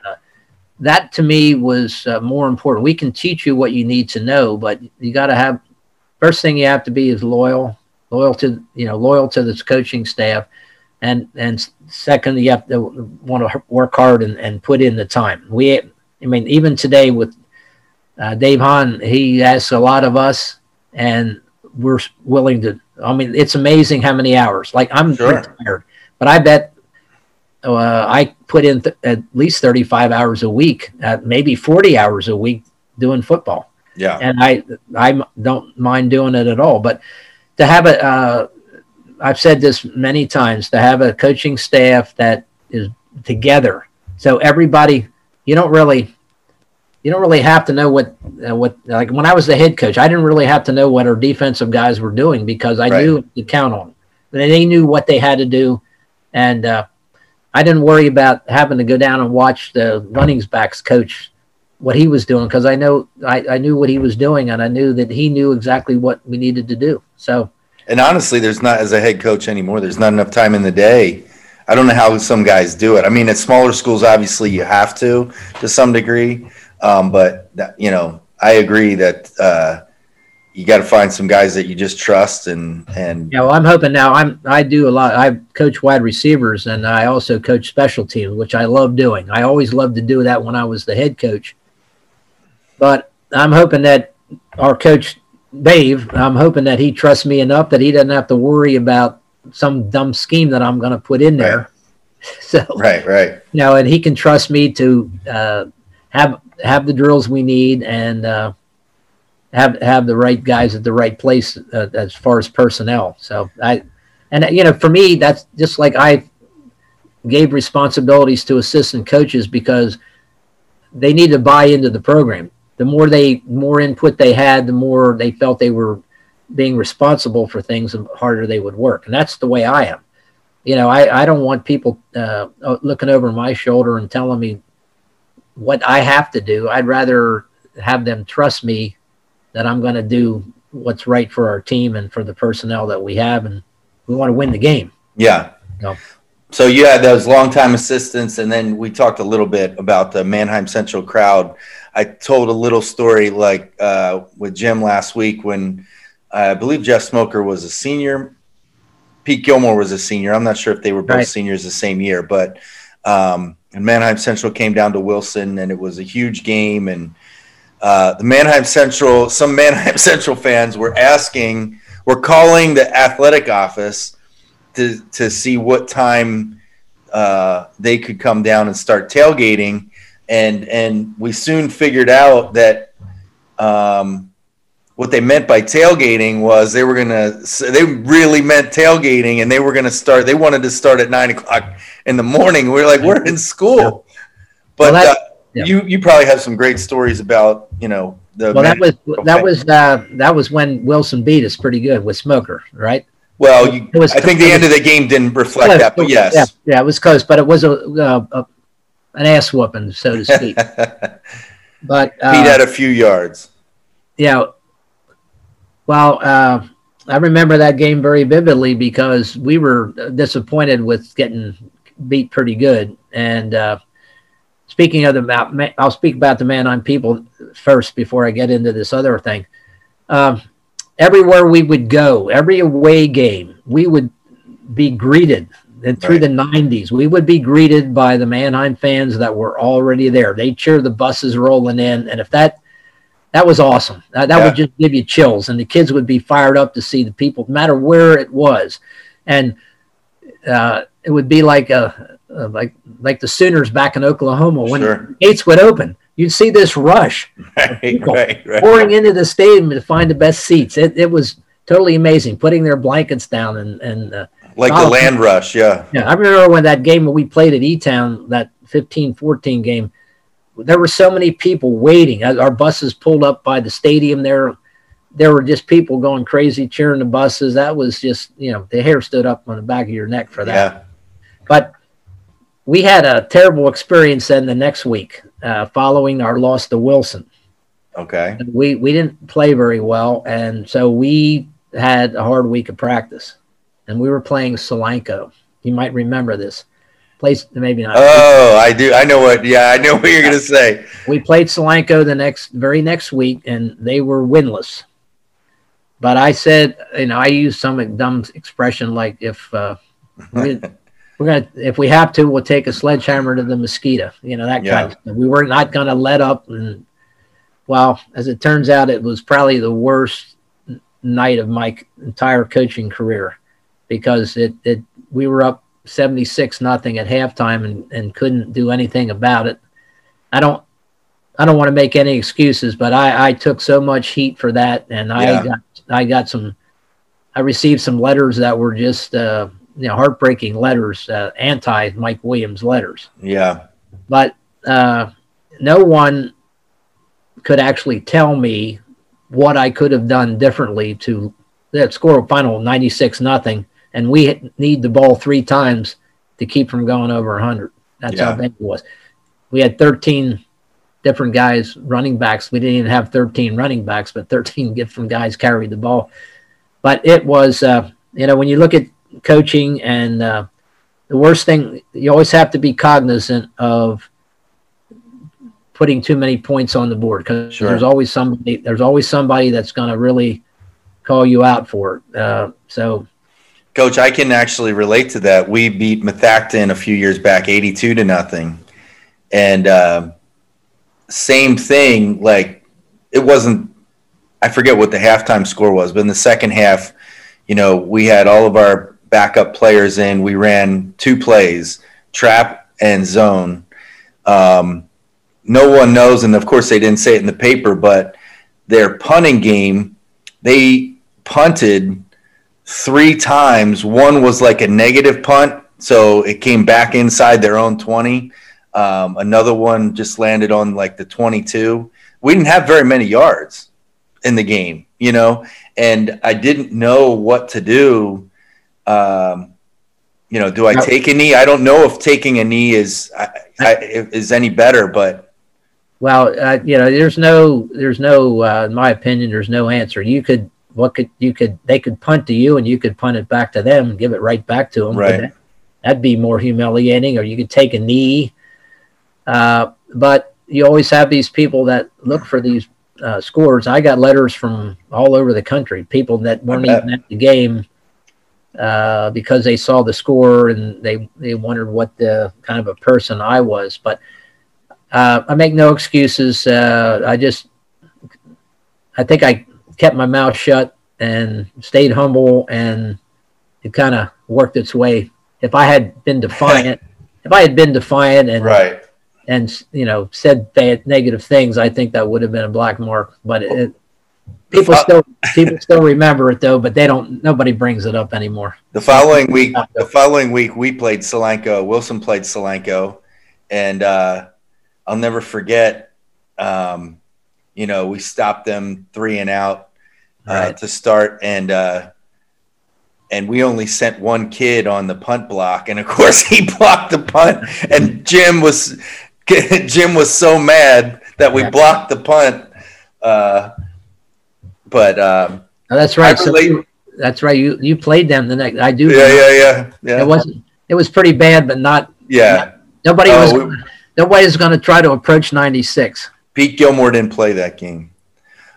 S3: that to me was uh, more important. We can teach you what you need to know, but you got to have. First thing you have to be is loyal, loyal to you know loyal to this coaching staff, and and second you have to want to work hard and, and put in the time. We, I mean, even today with uh, Dave Hahn, he asks a lot of us, and we're willing to I mean, it's amazing how many hours. Like I'm sure. retired, but I bet uh, I put in th- at least 35 hours a week, uh, maybe 40 hours a week doing football.
S2: Yeah.
S3: And I, I don't mind doing it at all, but to have a, uh, I've said this many times, to have a coaching staff that is together. So everybody, you don't really, you don't really have to know what uh, what like when I was the head coach, I didn't really have to know what our defensive guys were doing because I right. knew to count on them. And They knew what they had to do, and uh, I didn't worry about having to go down and watch the running backs coach what he was doing because I know I, I knew what he was doing and I knew that he knew exactly what we needed to do. So,
S2: and honestly, there's not as a head coach anymore. There's not enough time in the day. I don't know how some guys do it. I mean, at smaller schools, obviously you have to to some degree, um, but that, you know, I agree that uh, you got to find some guys that you just trust and and.
S3: Yeah, well, I'm hoping now. I'm I do a lot. I coach wide receivers and I also coach special teams, which I love doing. I always loved to do that when I was the head coach but I'm hoping that our coach Dave, I'm hoping that he trusts me enough that he doesn't have to worry about some dumb scheme that I'm going to put in there.
S2: Right. So right, right.
S3: You know, and he can trust me to uh, have have the drills we need and uh, have have the right guys at the right place uh, as far as personnel. So I, and you know, for me, that's just like I gave responsibilities to assistant coaches because they need to buy into the program the more they more input they had, the more they felt they were being responsible for things, the harder they would work. And that's the way I am. You know, I, I don't want people uh, looking over my shoulder and telling me what I have to do. I'd rather have them trust me that I'm going to do what's right for our team and for the personnel that we have, and we want to win the game.
S2: Yeah. So you had those longtime assistants, and then we talked a little bit about the Manheim Central crowd. I told a little story like uh, with Jim last week when I believe Jeff Smoker was a senior. Pete Gilmore was a senior. I'm not sure if they were both right. seniors the same year, but um, and Manheim Central came down to Wilson, and it was a huge game. And uh, the Manheim Central, some Manheim Central fans were asking, were calling the athletic office to to see what time uh, they could come down and start tailgating and and we soon figured out that um, what they meant by tailgating was they were gonna they really meant tailgating and they were gonna start they wanted to start at nine o'clock in the morning we are like we're in school but well, uh, yeah. you you probably have some great stories about you know
S3: the well that was that was uh, that was when wilson beat us pretty good with smoker right
S2: well, you, was, I think the end of the game didn't reflect close, that, but yes,
S3: yeah, yeah, it was close, but it was a, a, a an ass whooping, so to speak. but
S2: uh, beat at a few yards.
S3: Yeah. Well, uh, I remember that game very vividly because we were disappointed with getting beat pretty good. And uh, speaking of the, I'll speak about the Manheim people first before I get into this other thing. Um, everywhere we would go, every away game, we would be greeted and through right. the 90s, we would be greeted by the Manheim fans that were already there. They'd cheer the buses rolling in. And if that, that was awesome. That, that yeah. would just give you chills. And the kids would be fired up to see the people, no matter where it was. And uh, it would be like a, a, like like the Sooners back in Oklahoma when sure. gates would open. You'd see this rush right, right, right. pouring into the stadium to find the best seats. It, it was totally amazing. Putting their blankets down and and uh,
S2: like the land rush, yeah.
S3: Yeah, I remember when that game when we played at E-Town, that 15-14 game, there were so many people waiting. Our buses pulled up by the stadium there. There were just people going crazy cheering the buses. That was just, you know, the hair stood up on the back of your neck for that. Yeah. But we had a terrible experience then the next week uh, following our loss to Wilson.
S2: Okay.
S3: We we didn't play very well, and so we had a hard week of practice and we were playing Solanco. You might remember this. Place maybe not.
S2: Oh, I do. I know what. Yeah, I know what you're gonna say.
S3: We played Solanco the next very next week, and they were winless. But I said, you know, I used some dumb expression like if uh, we, we're gonna, if we have to, we'll take a sledgehammer to the mosquito. You know that yeah. kind of. Stuff. We were not gonna let up, and well, as it turns out, it was probably the worst night of my entire coaching career because it, it we were up 76 nothing at halftime and, and couldn't do anything about it. I don't I don't want to make any excuses, but I, I took so much heat for that and I yeah. got I got some I received some letters that were just uh, you know heartbreaking letters, uh, anti Mike Williams letters.
S2: Yeah.
S3: But uh, no one could actually tell me what I could have done differently to that score final 96 nothing and we need the ball three times to keep from going over 100 that's yeah. how big it was we had 13 different guys running backs we didn't even have 13 running backs but 13 different guys carried the ball but it was uh, you know when you look at coaching and uh, the worst thing you always have to be cognizant of putting too many points on the board because sure. there's always somebody there's always somebody that's going to really call you out for it. Uh, so,
S2: Coach, I can actually relate to that. We beat Methacton a few years back, eighty-two to nothing, and uh, same thing. Like it wasn't. I forget what the halftime score was, but in the second half, you know, we had all of our backup players in. We ran two plays, trap and zone. Um, no one knows, and of course they didn't say it in the paper, but their punting game, they punted three times. One was like a negative punt, so it came back inside their own 20. Um, another one just landed on like the 22. We didn't have very many yards in the game, you know, and I didn't know what to do. Um, you know, do I take a knee? I don't know if taking a knee is I, I, is any better, but
S3: well, uh, you know, there's no, there's no, uh, in my opinion, there's no answer. You could, what could, you could, they could punt to you and you could punt it back to them and give it right back to them.
S2: Right. That,
S3: that'd be more humiliating. Or you could take a knee. Uh, but you always have these people that look for these uh, scores. I got letters from all over the country, people that weren't even at the game uh, because they saw the score and they they wondered what the kind of a person I was. But uh, I make no excuses. Uh, I just, I think I kept my mouth shut and stayed humble, and it kind of worked its way. If I had been defiant, if I had been defiant and
S2: right.
S3: and you know said bad negative things, I think that would have been a black mark. But it, people still people still remember it though, but they don't. Nobody brings it up anymore.
S2: The following week, the following week, we played Solanco. Wilson played Solanco, and. uh I'll never forget. Um, you know, we stopped them three and out uh, right. to start, and uh, and we only sent one kid on the punt block, and of course he blocked the punt, and Jim was Jim was so mad that we blocked the punt. Uh, but um,
S3: oh, that's right. So you, that's right. You you played them the next. I do.
S2: Yeah, yeah, yeah, yeah.
S3: It wasn't. It was pretty bad, but not.
S2: Yeah. Not,
S3: nobody oh, was. We, nobody's going to try to approach 96.
S2: Pete Gilmore didn't play that game.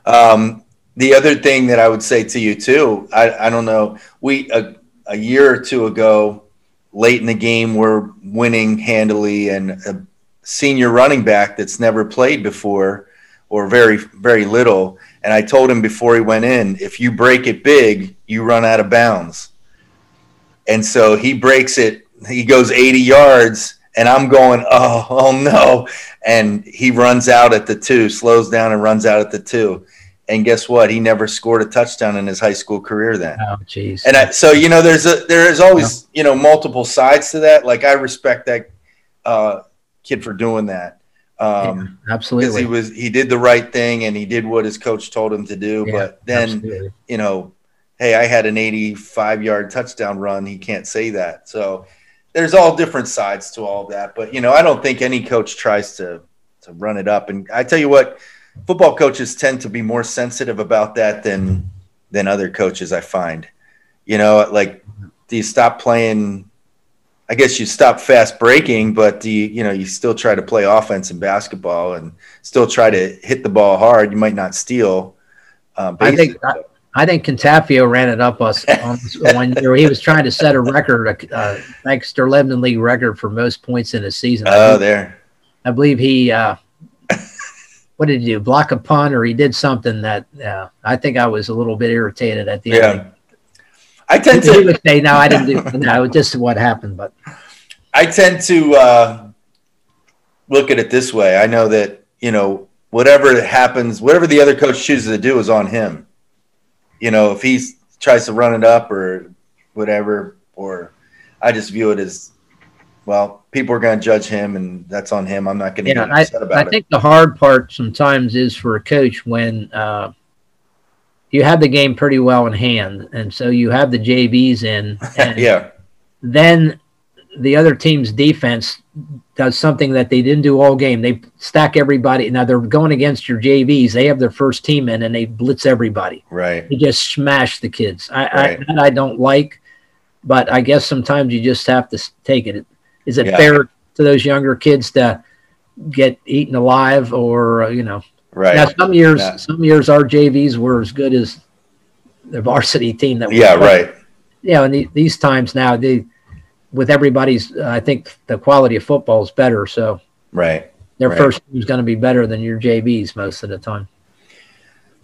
S2: Um, the other thing that I would say to you too, I, I don't know, we a, a year or two ago, late in the game, we're winning handily, and a senior running back that's never played before or very very little. And I told him before he went in, if you break it big, you run out of bounds. And so he breaks it. He goes 80 yards and I'm going, oh, oh no. And he runs out at the two, slows down and runs out at the two. And guess what? He never scored a touchdown in his high school career then.
S3: Oh, jeez.
S2: And I, so, you know, there's a, there is always, you know, multiple sides to that. Like I respect that uh, kid for doing that.
S3: Um, yeah, absolutely.
S2: He was, he did the right thing and he did what his coach told him to do. Yeah, but then, absolutely. you know, Hey, I had an 85 yard touchdown run. He can't say that. So, there's all different sides to all that. But you know, I don't think any coach tries to to run it up. And I tell you what, football coaches tend to be more sensitive about that than than other coaches. I find, you know, like do you stop playing? I guess you stop fast breaking, but do you, you know, you still try to play offense in basketball and still try to hit the ball hard. You might not steal.
S3: Um, I think I think Cantafio ran it up us one year. He was trying to set a record, uh, Lancaster Lebanon League record for most points in a season.
S2: Oh, there.
S3: I believe he, uh, what did he do? Block a punt or he did something that uh, I think I was a little bit irritated at the
S2: yeah.
S3: end.
S2: I tend to.
S3: He would say, no, I didn't do No, just what happened. But
S2: I tend to uh, look at it this way. I know that, you know, whatever happens, whatever the other coach chooses to do is on him you know, if he tries to run it up or whatever, or I just view it as well, people are going to judge him, and that's on him. I'm not going to
S3: Yeah,
S2: get upset
S3: I,
S2: about
S3: I
S2: it.
S3: I think the hard part sometimes is for a coach when uh, you have the game pretty well in hand, and so you have the JVs in, and
S2: yeah,
S3: then the other team's defense does something that they didn't do all game. They stack everybody. Now they're going against your JVs. They have their first team in, and they blitz everybody.
S2: right.
S3: They just smash the kids. I,
S2: Right.
S3: I that I don't like, but I guess sometimes you just have to take it. Is it
S2: Yeah.
S3: fair to those younger kids to get eaten alive, or uh, you know?
S2: Right.
S3: Now some years,
S2: Yeah.
S3: some years our JVs were as good as the varsity team that. we
S2: yeah,
S3: played.
S2: right.
S3: Yeah, and the, these times now, they with everybody's, uh, I think the quality of football is better. So
S2: Right.
S3: their
S2: Right.
S3: first team is going to be better than your JVs most of the time.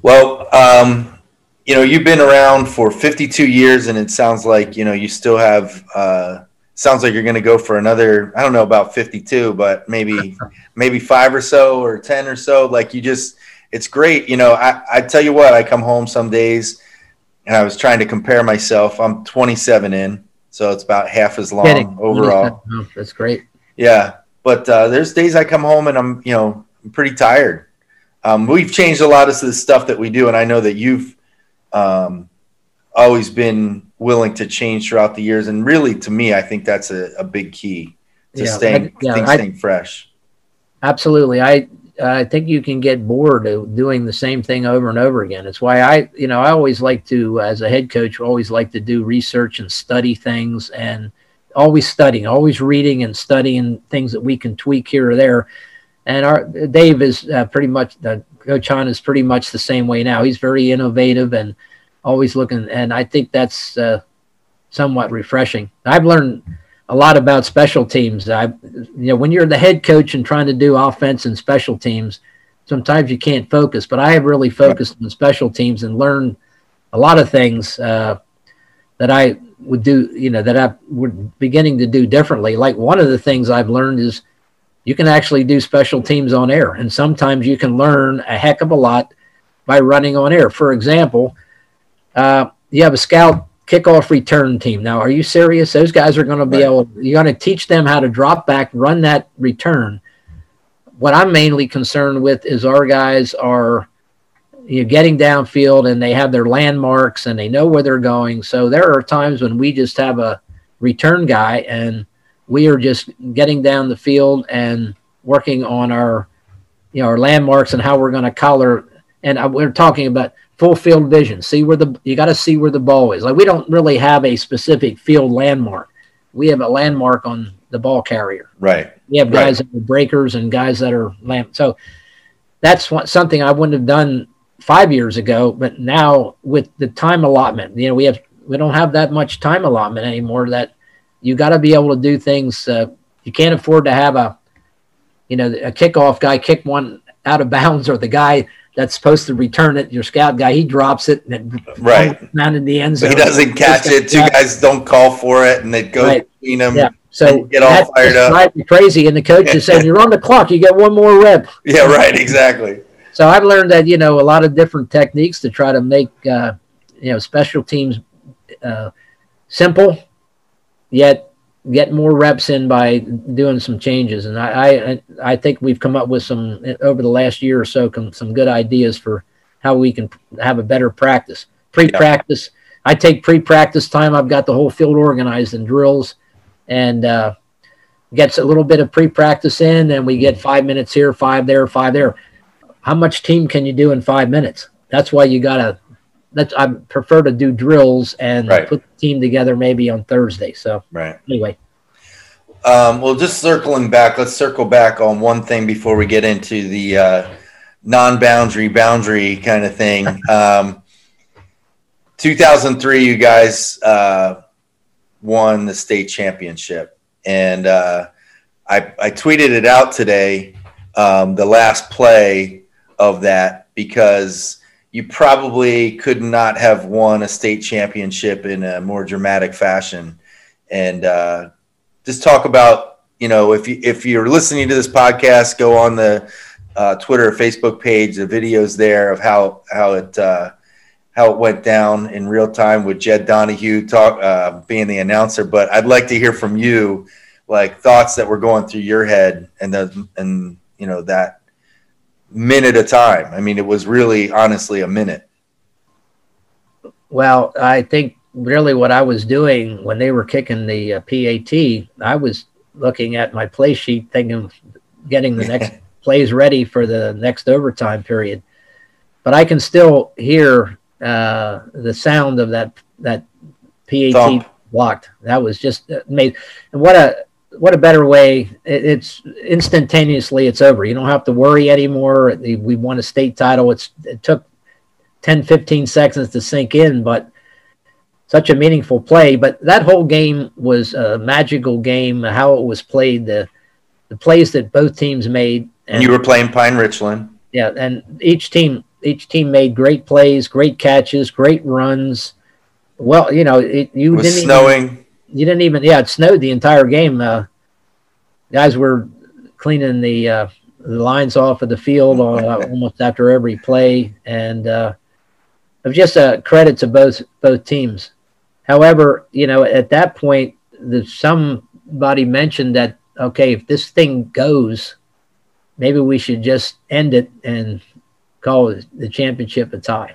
S2: Well, um, you know, you've been around for 52 years, and it sounds like you know you still have. Uh, sounds like you're going to go for another. I don't know about 52, but maybe maybe five or so, or 10 or so. Like you just, it's great. You know, I I tell you what, I come home some days, and I was trying to compare myself. I'm 27 in, so it's about half as long
S3: Kidding.
S2: overall.
S3: That's great.
S2: Yeah, but uh, there's days I come home and I'm, you know, I'm pretty tired. Um, we've changed a lot of the stuff that we do, and I know that you've um, always been willing to change throughout the years. And really, to me, I think that's a, a big key to
S3: Yeah,
S2: staying,
S3: I- yeah,
S2: things
S3: I-
S2: staying fresh.
S3: Absolutely. I I think you can get bored of doing the same thing over and over again. It's why I, you know, I always like to, as a head coach, always like to do research and study things and always studying, always reading and studying things that we can tweak here or there. And our Dave is uh, pretty much the Coach Hahn is pretty much the same way now. He's very innovative and always looking, and I think that's uh, somewhat refreshing. I've learned a lot about special teams. I, you know, when you're the head coach and trying to do offense and special teams, sometimes you can't focus. But I have really focused on special teams and learned a lot of things uh, that I would do. You know, that I would beginning to do differently. Like one of the things I've learned is you can actually do special teams on air, and sometimes you can learn a heck of a lot by running on air. For example, uh, you have a scout kickoff return team. Now, are you serious? Those guys are going to be
S2: Right.
S3: able. You're going to teach them how to drop back, run that return. What I'm mainly concerned with is our guys are you know, getting downfield and they have their landmarks and they know where they're going. So there are times when we just have a return guy and we are just getting down the field and working on our you know our landmarks and how we're going to collar and uh, we're talking about full field vision see where the you got to see where the ball is like we don't really have a specific field landmark we have a landmark on the ball carrier
S2: Right.
S3: we have
S2: Right.
S3: guys that are breakers and guys that are lamp so that's what, something i wouldn't have done five years ago but now with the time allotment you know we have we don't have that much time allotment anymore that you got to be able to do things uh, you can't afford to have a you know a kickoff guy kick one out of bounds or the guy that's supposed to return it your scout guy he drops it and it
S2: Right.
S3: down in the end zone
S2: he doesn't catch it. Two guys don't call for it, and it goes
S3: Right.
S2: between them.
S3: Yeah. So
S2: get all fired up.
S3: crazy, and the coach is saying, "You're on the clock. You get one more rep."
S2: Yeah, right. Exactly.
S3: So I've learned that you know a lot of different techniques to try to make uh, you know special teams uh, simple, yet get more reps in by doing some changes. And I, I I think we've come up with some over the last year or so some good ideas for how we can have a better practice. Pre-practice, I take pre-practice time. I've got the whole field organized in drills, and uh, gets a little bit of pre-practice in, and we get five minutes here, five there, five there how much team can you do in five minutes? That's why you gotta. That's I prefer to do drills and
S2: Right.
S3: put the team together maybe on Thursday. So
S2: Right.
S3: anyway,
S2: Um, well, just circling back, let's circle back on one thing before we get into the uh, non-boundary boundary kind of thing. Um, 2003, you guys uh, won the state championship, and uh, I, I tweeted it out today, um, the last play of that, because you probably could not have won a state championship in a more dramatic fashion, and. Uh, just talk about you know if you if you're listening to this podcast go on the uh, twitter or facebook page the videos there of how how it uh, how it went down in real time with jed donahue talk uh, being the announcer but i'd like to hear from you like thoughts that were going through your head and the and you know that minute a time. I mean, it was really honestly a minute.
S3: Well, I think really what I was doing when they were kicking the uh, PAT, I was looking at my play sheet, thinking, getting the next plays ready for the next overtime period. But I can still hear uh, the sound of that that PAT Thump. blocked. That was just uh, made. And what a what a better way! It's instantaneously. It's over. You don't have to worry anymore. We won a state title. It's it took 10, 15 seconds to sink in, but such a meaningful play. But that whole game was a magical game. How it was played, the the plays that both teams made.
S2: And, you were playing Pine Richland.
S3: Yeah, and each team each team made great plays, great catches, great runs. Well, you know, it, you
S2: it
S3: didn't
S2: snowing.
S3: Even, you didn't even yeah, it snowed the entire game. Uh, guys were cleaning the uh, the lines off of the field uh, almost after every play, and uh, just a credit to both both teams. However, you know, at that point, the, somebody mentioned that okay, if this thing goes, maybe we should just end it and call the championship a tie.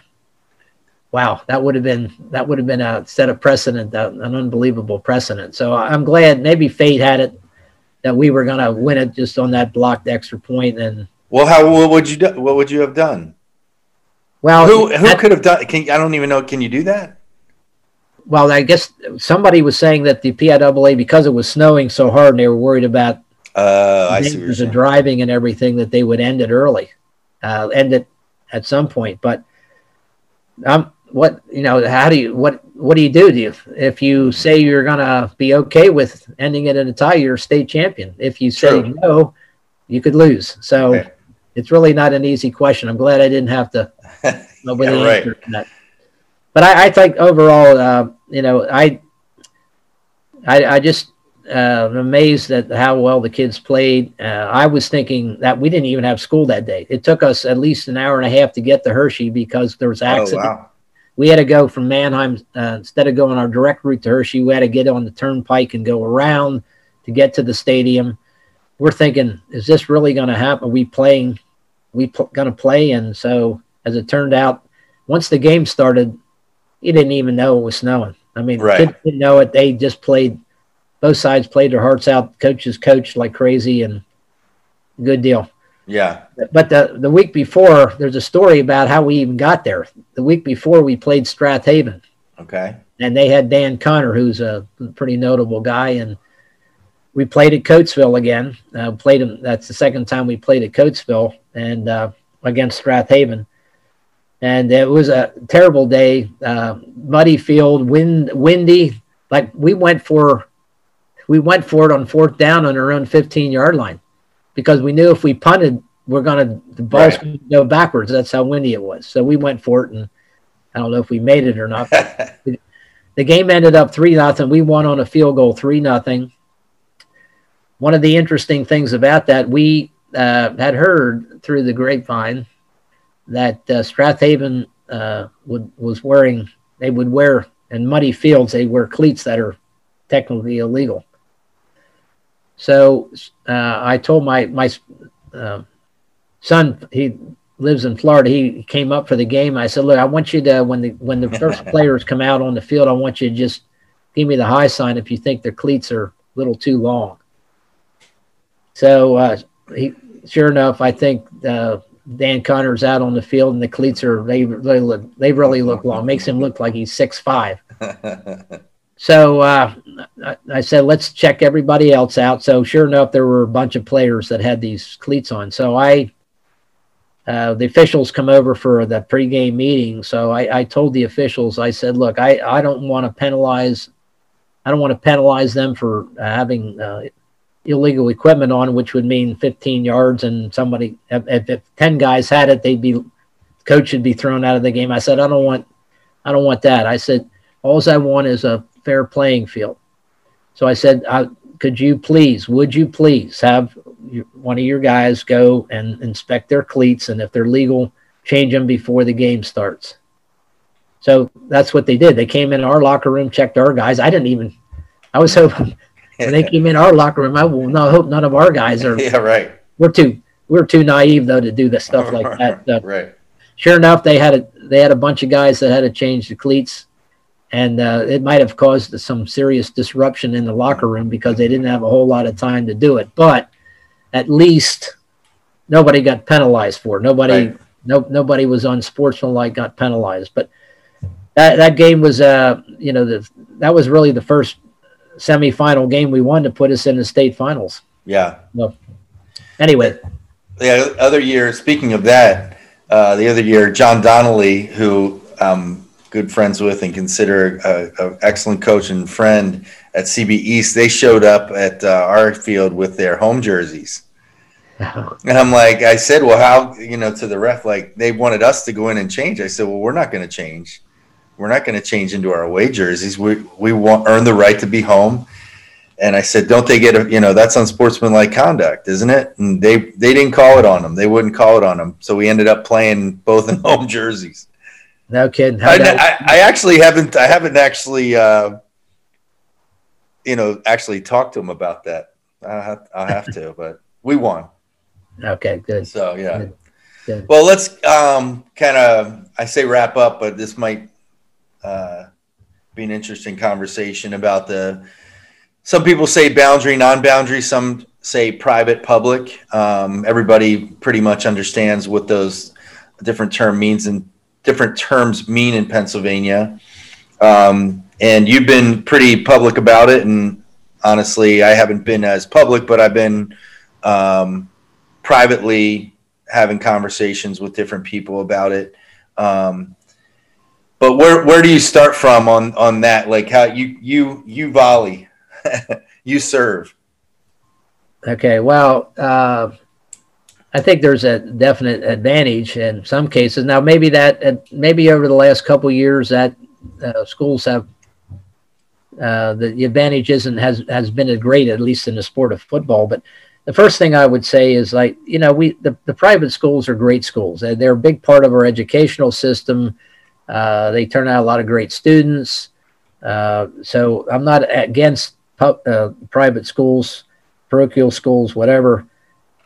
S3: Wow, that would have been that would have been a set of precedent, an unbelievable precedent. So I'm glad maybe fate had it that we were going to win it just on that blocked extra point. And
S2: well, how what would you do? What would you have done?
S3: Well,
S2: who who that, could have done? Can I don't even know. Can you do that?
S3: well, I guess somebody was saying that the PIAA, because it was snowing so hard and they were worried about
S2: uh, I see the
S3: driving and everything, that they would end it early, uh, end it at some point. But um, what you know, how do you what what do you do? Do you if you say you're gonna be okay with ending it in a tie, you're a state champion. If you say True. no, you could lose. So okay. it's really not an easy question. I'm glad I didn't have to. yeah, right. that but I, I think overall, uh, you know, I, I, I just uh, am amazed at how well the kids played. Uh, I was thinking that we didn't even have school that day. It took us at least an hour and a half to get to Hershey because there was accident. Oh, wow. We had to go from Manheim uh, instead of going our direct route to Hershey. We had to get on the turnpike and go around to get to the stadium. We're thinking, is this really going to happen? Are we playing? we pl- going to play? And so, as it turned out, once the game started, he didn't even know it was snowing. I mean, right. kids didn't know it. They just played. Both sides played their hearts out. Coaches coached like crazy, and good deal.
S2: Yeah.
S3: But the the week before, there's a story about how we even got there. The week before, we played Strath Haven.
S2: Okay.
S3: And they had Dan Connor, who's a pretty notable guy, and we played at Coatesville again. Uh, played him. That's the second time we played at Coatesville and uh, against Strath Haven and it was a terrible day. Uh, muddy field, wind, windy. Like we went for, we went for it on fourth down on our own 15 yard line, because we knew if we punted, we're gonna the ball's right. gonna go backwards. That's how windy it was. So we went for it, and I don't know if we made it or not. the game ended up three nothing. We won on a field goal, three nothing. One of the interesting things about that, we uh, had heard through the grapevine that uh, Strath Haven uh, would was wearing. They would wear in muddy fields. They wear cleats that are technically illegal. So uh, I told my my uh, son. He lives in Florida. He came up for the game. I said, "Look, I want you to when the when the first players come out on the field, I want you to just give me the high sign if you think their cleats are a little too long." So uh, he, sure enough, I think uh, Dan Connor's out on the field and the cleats are they really look they really look long. Makes him look like he's six five. so uh, I, said, let's check everybody else out. So sure enough, there were a bunch of players that had these cleats on. So I uh, the officials come over for the pregame meeting. So I, I told the officials, I said, look, I, I don't want to penalize I don't want to penalize them for having uh, illegal equipment on, which would mean 15 yards. And somebody, if, if 10 guys had it, they'd be, coach should be thrown out of the game. I said, I don't want, I don't want that. I said, all I want is a fair playing field. So I said, I, could you please, would you please have one of your guys go and inspect their cleats, and if they're legal, change them before the game starts. So that's what they did. They came in our locker room, checked our guys. I didn't even, I was hoping when they came in our locker room, I will no hope none of our guys are.
S2: yeah, right.
S3: We're too we're too naive though to do the stuff like that. Uh,
S2: right.
S3: Sure enough, they had a they had a bunch of guys that had to change the cleats, and uh, it might have caused some serious disruption in the locker room because they didn't have a whole lot of time to do it. But at least nobody got penalized for it. Nobody right. no nobody was unsportsmanlike got penalized. But that that game was uh you know the that was really the first semifinal game we won to put us in the state finals.
S2: Yeah.
S3: Well, anyway.
S2: The other year, speaking of that, uh, the other year, John Donnelly, who I'm good friends with and consider an excellent coach and friend at CB East, they showed up at uh, our field with their home jerseys. And I'm like, I said, well, how, you know, to the ref, like they wanted us to go in and change. I said, well, we're not going to change we're not going to change into our away jerseys. We we want earn the right to be home. And I said, don't they get a, you know, that's unsportsmanlike conduct, isn't it? And they they didn't call it on them. They wouldn't call it on them. So we ended up playing both in home jerseys.
S3: No kidding.
S2: I, I, I, actually haven't I haven't actually uh, you know actually talked to him about that. I'll have, I'll have to, but we won.
S3: Okay, good.
S2: So yeah. Good. Good. Well, let's um, kind of I say wrap up, but this might uh, be an interesting conversation about the. Some people say boundary, non-boundary. Some say private, public. Um, everybody pretty much understands what those different term means and different terms mean in Pennsylvania. Um, and you've been pretty public about it. And honestly, I haven't been as public, but I've been um, privately having conversations with different people about it. Um, but where where do you start from on on that? Like how you you you volley, you serve.
S3: Okay, well, uh, I think there's a definite advantage in some cases. Now, maybe that maybe over the last couple years that uh, schools have uh, the, advantage isn't has has been as great at least in the sport of football. But the first thing I would say is like you know we the, the private schools are great schools. They're a big part of our educational system. Uh, they turn out a lot of great students. Uh, so I'm not against uh, private schools, parochial schools, whatever.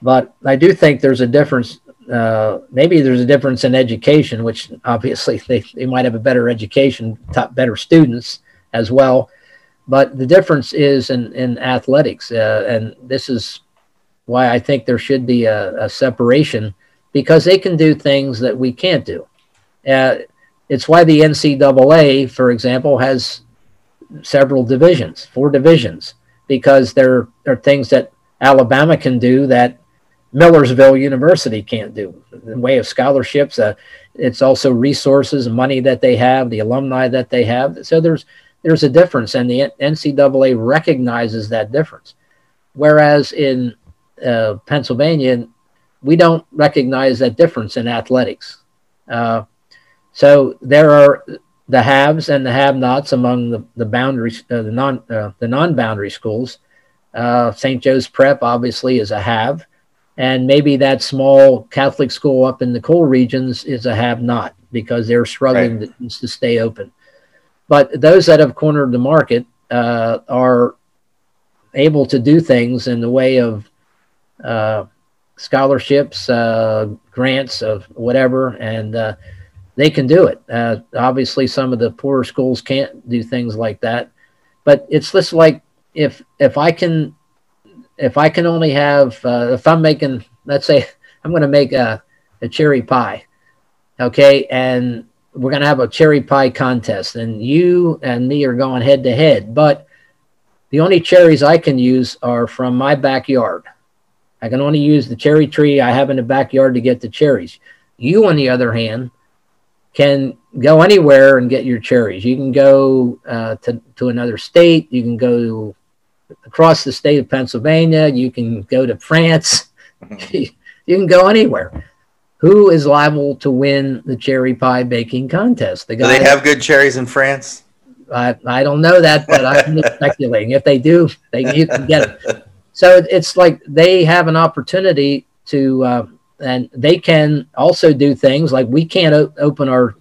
S3: But I do think there's a difference. Uh, maybe there's a difference in education, which obviously they, they might have a better education, top, better students as well. But the difference is in, in athletics. Uh, and this is why I think there should be a, a separation because they can do things that we can't do. Uh, it's why the NCAA, for example, has several divisions, four divisions, because there are things that Alabama can do that Millersville University can't do. In way of scholarships, uh, it's also resources money that they have, the alumni that they have. So there's there's a difference, and the NCAA recognizes that difference. Whereas in uh, Pennsylvania, we don't recognize that difference in athletics. Uh, so there are the haves and the have-nots among the the boundaries, uh, the non uh, the non-boundary schools. Uh, St. Joe's Prep obviously is a have, and maybe that small Catholic school up in the coal regions is a have-not because they're struggling right. to, to, stay open. But those that have cornered the market uh, are able to do things in the way of uh, scholarships, uh, grants of whatever, and they can do it. Uh, obviously, some of the poorer schools can't do things like that, but it's just like if if I can if I can only have uh, if I'm making let's say I'm going to make a, a cherry pie, okay, and we're going to have a cherry pie contest, and you and me are going head to head, but the only cherries I can use are from my backyard. I can only use the cherry tree I have in the backyard to get the cherries. You, on the other hand, can go anywhere and get your cherries. You can go uh, to, to another state. You can go across the state of Pennsylvania. You can go to France. you can go anywhere. Who is liable to win the cherry pie baking contest?
S2: The guy do they have good cherries in France?
S3: I, I don't know that, but I'm speculating. If they do, they you can get it. So it's like they have an opportunity to uh, and they can also do things like we can't o- open our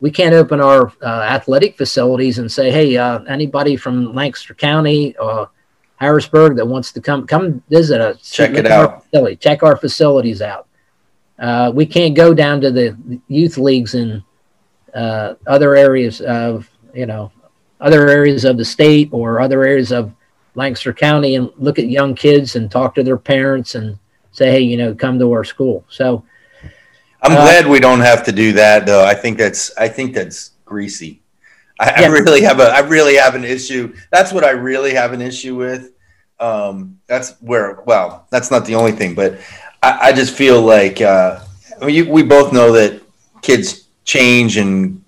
S3: we can't open our uh, athletic facilities and say, hey, uh, anybody from Lancaster County or Harrisburg that wants to come come visit us,
S2: check it out.
S3: Facility, check our facilities out. Uh, we can't go down to the youth leagues in uh, other areas of you know other areas of the state or other areas of Lancaster County and look at young kids and talk to their parents and say, hey, you know, come to our school. So
S2: I'm uh, glad we don't have to do that, though. I think that's I think that's greasy. I, yeah. I, really have a I really have an issue. That's what I really have an issue with. Um, that's where well, that's not the only thing, but I, I just feel like uh, I mean, you, we both know that kids change and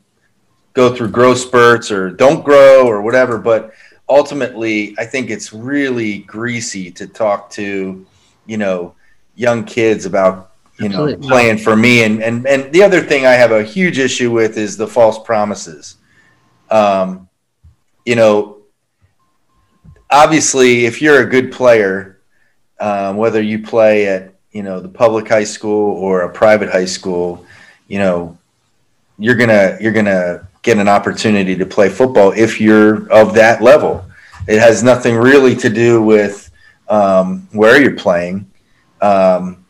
S2: go through growth spurts or don't grow or whatever, but ultimately, I think it's really greasy to talk to, you know, young kids about you Absolutely. know playing for me and and and the other thing I have a huge issue with is the false promises. Um, you know, obviously, if you're a good player, um, whether you play at you know the public high school or a private high school, you know, you're gonna you're gonna get an opportunity to play football if you're of that level. It has nothing really to do with um, where you're playing, um,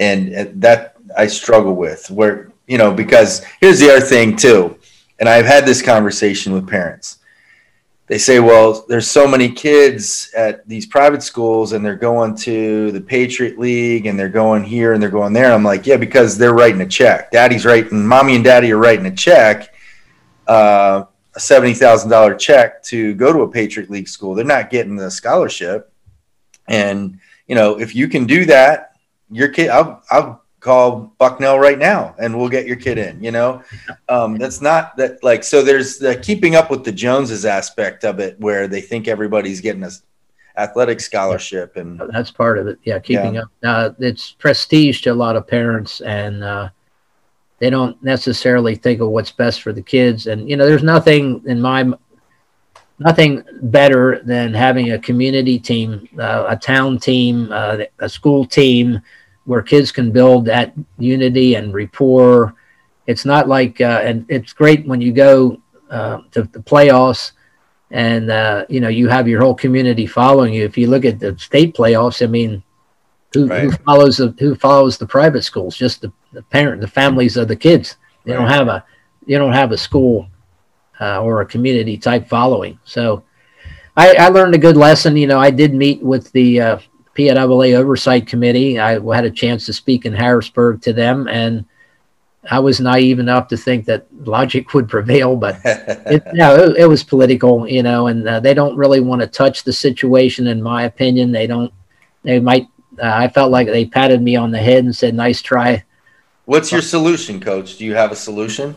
S2: and that I struggle with. Where you know because here's the other thing too and I've had this conversation with parents. They say, well, there's so many kids at these private schools and they're going to the Patriot League and they're going here and they're going there. I'm like, yeah, because they're writing a check. Daddy's writing, mommy and daddy are writing a check, uh, a $70,000 check to go to a Patriot League school. They're not getting the scholarship. And, you know, if you can do that, your kid, I'll, I'll call Bucknell right now and we'll get your kid in, you know? Um, that's not that like, so there's the keeping up with the Joneses aspect of it where they think everybody's getting a athletic scholarship and
S3: that's part of it. Yeah. Keeping yeah. up. Uh, it's prestige to a lot of parents and, uh, they don't necessarily think of what's best for the kids. And, you know, there's nothing in my, nothing better than having a community team, uh, a town team, uh, a school team, where kids can build that unity and rapport. It's not like, uh, and it's great when you go uh, to the playoffs and, uh, you know, you have your whole community following you. If you look at the state playoffs, I mean, who, right. who follows the, who follows the private schools? Just the, the parent, the families of the kids. They right. don't have a, you don't have a school uh, or a community type following. So I, I, learned a good lesson. You know, I did meet with the uh, PIAA Oversight Committee. I had a chance to speak in Harrisburg to them, and I was naive enough to think that logic would prevail, but it, no, it, it, was political, you know, and uh, they don't really want to touch the situation, in my opinion. They don't, they might, uh, I felt like they patted me on the head and said, nice try.
S2: What's your solution, coach? Do you have a solution?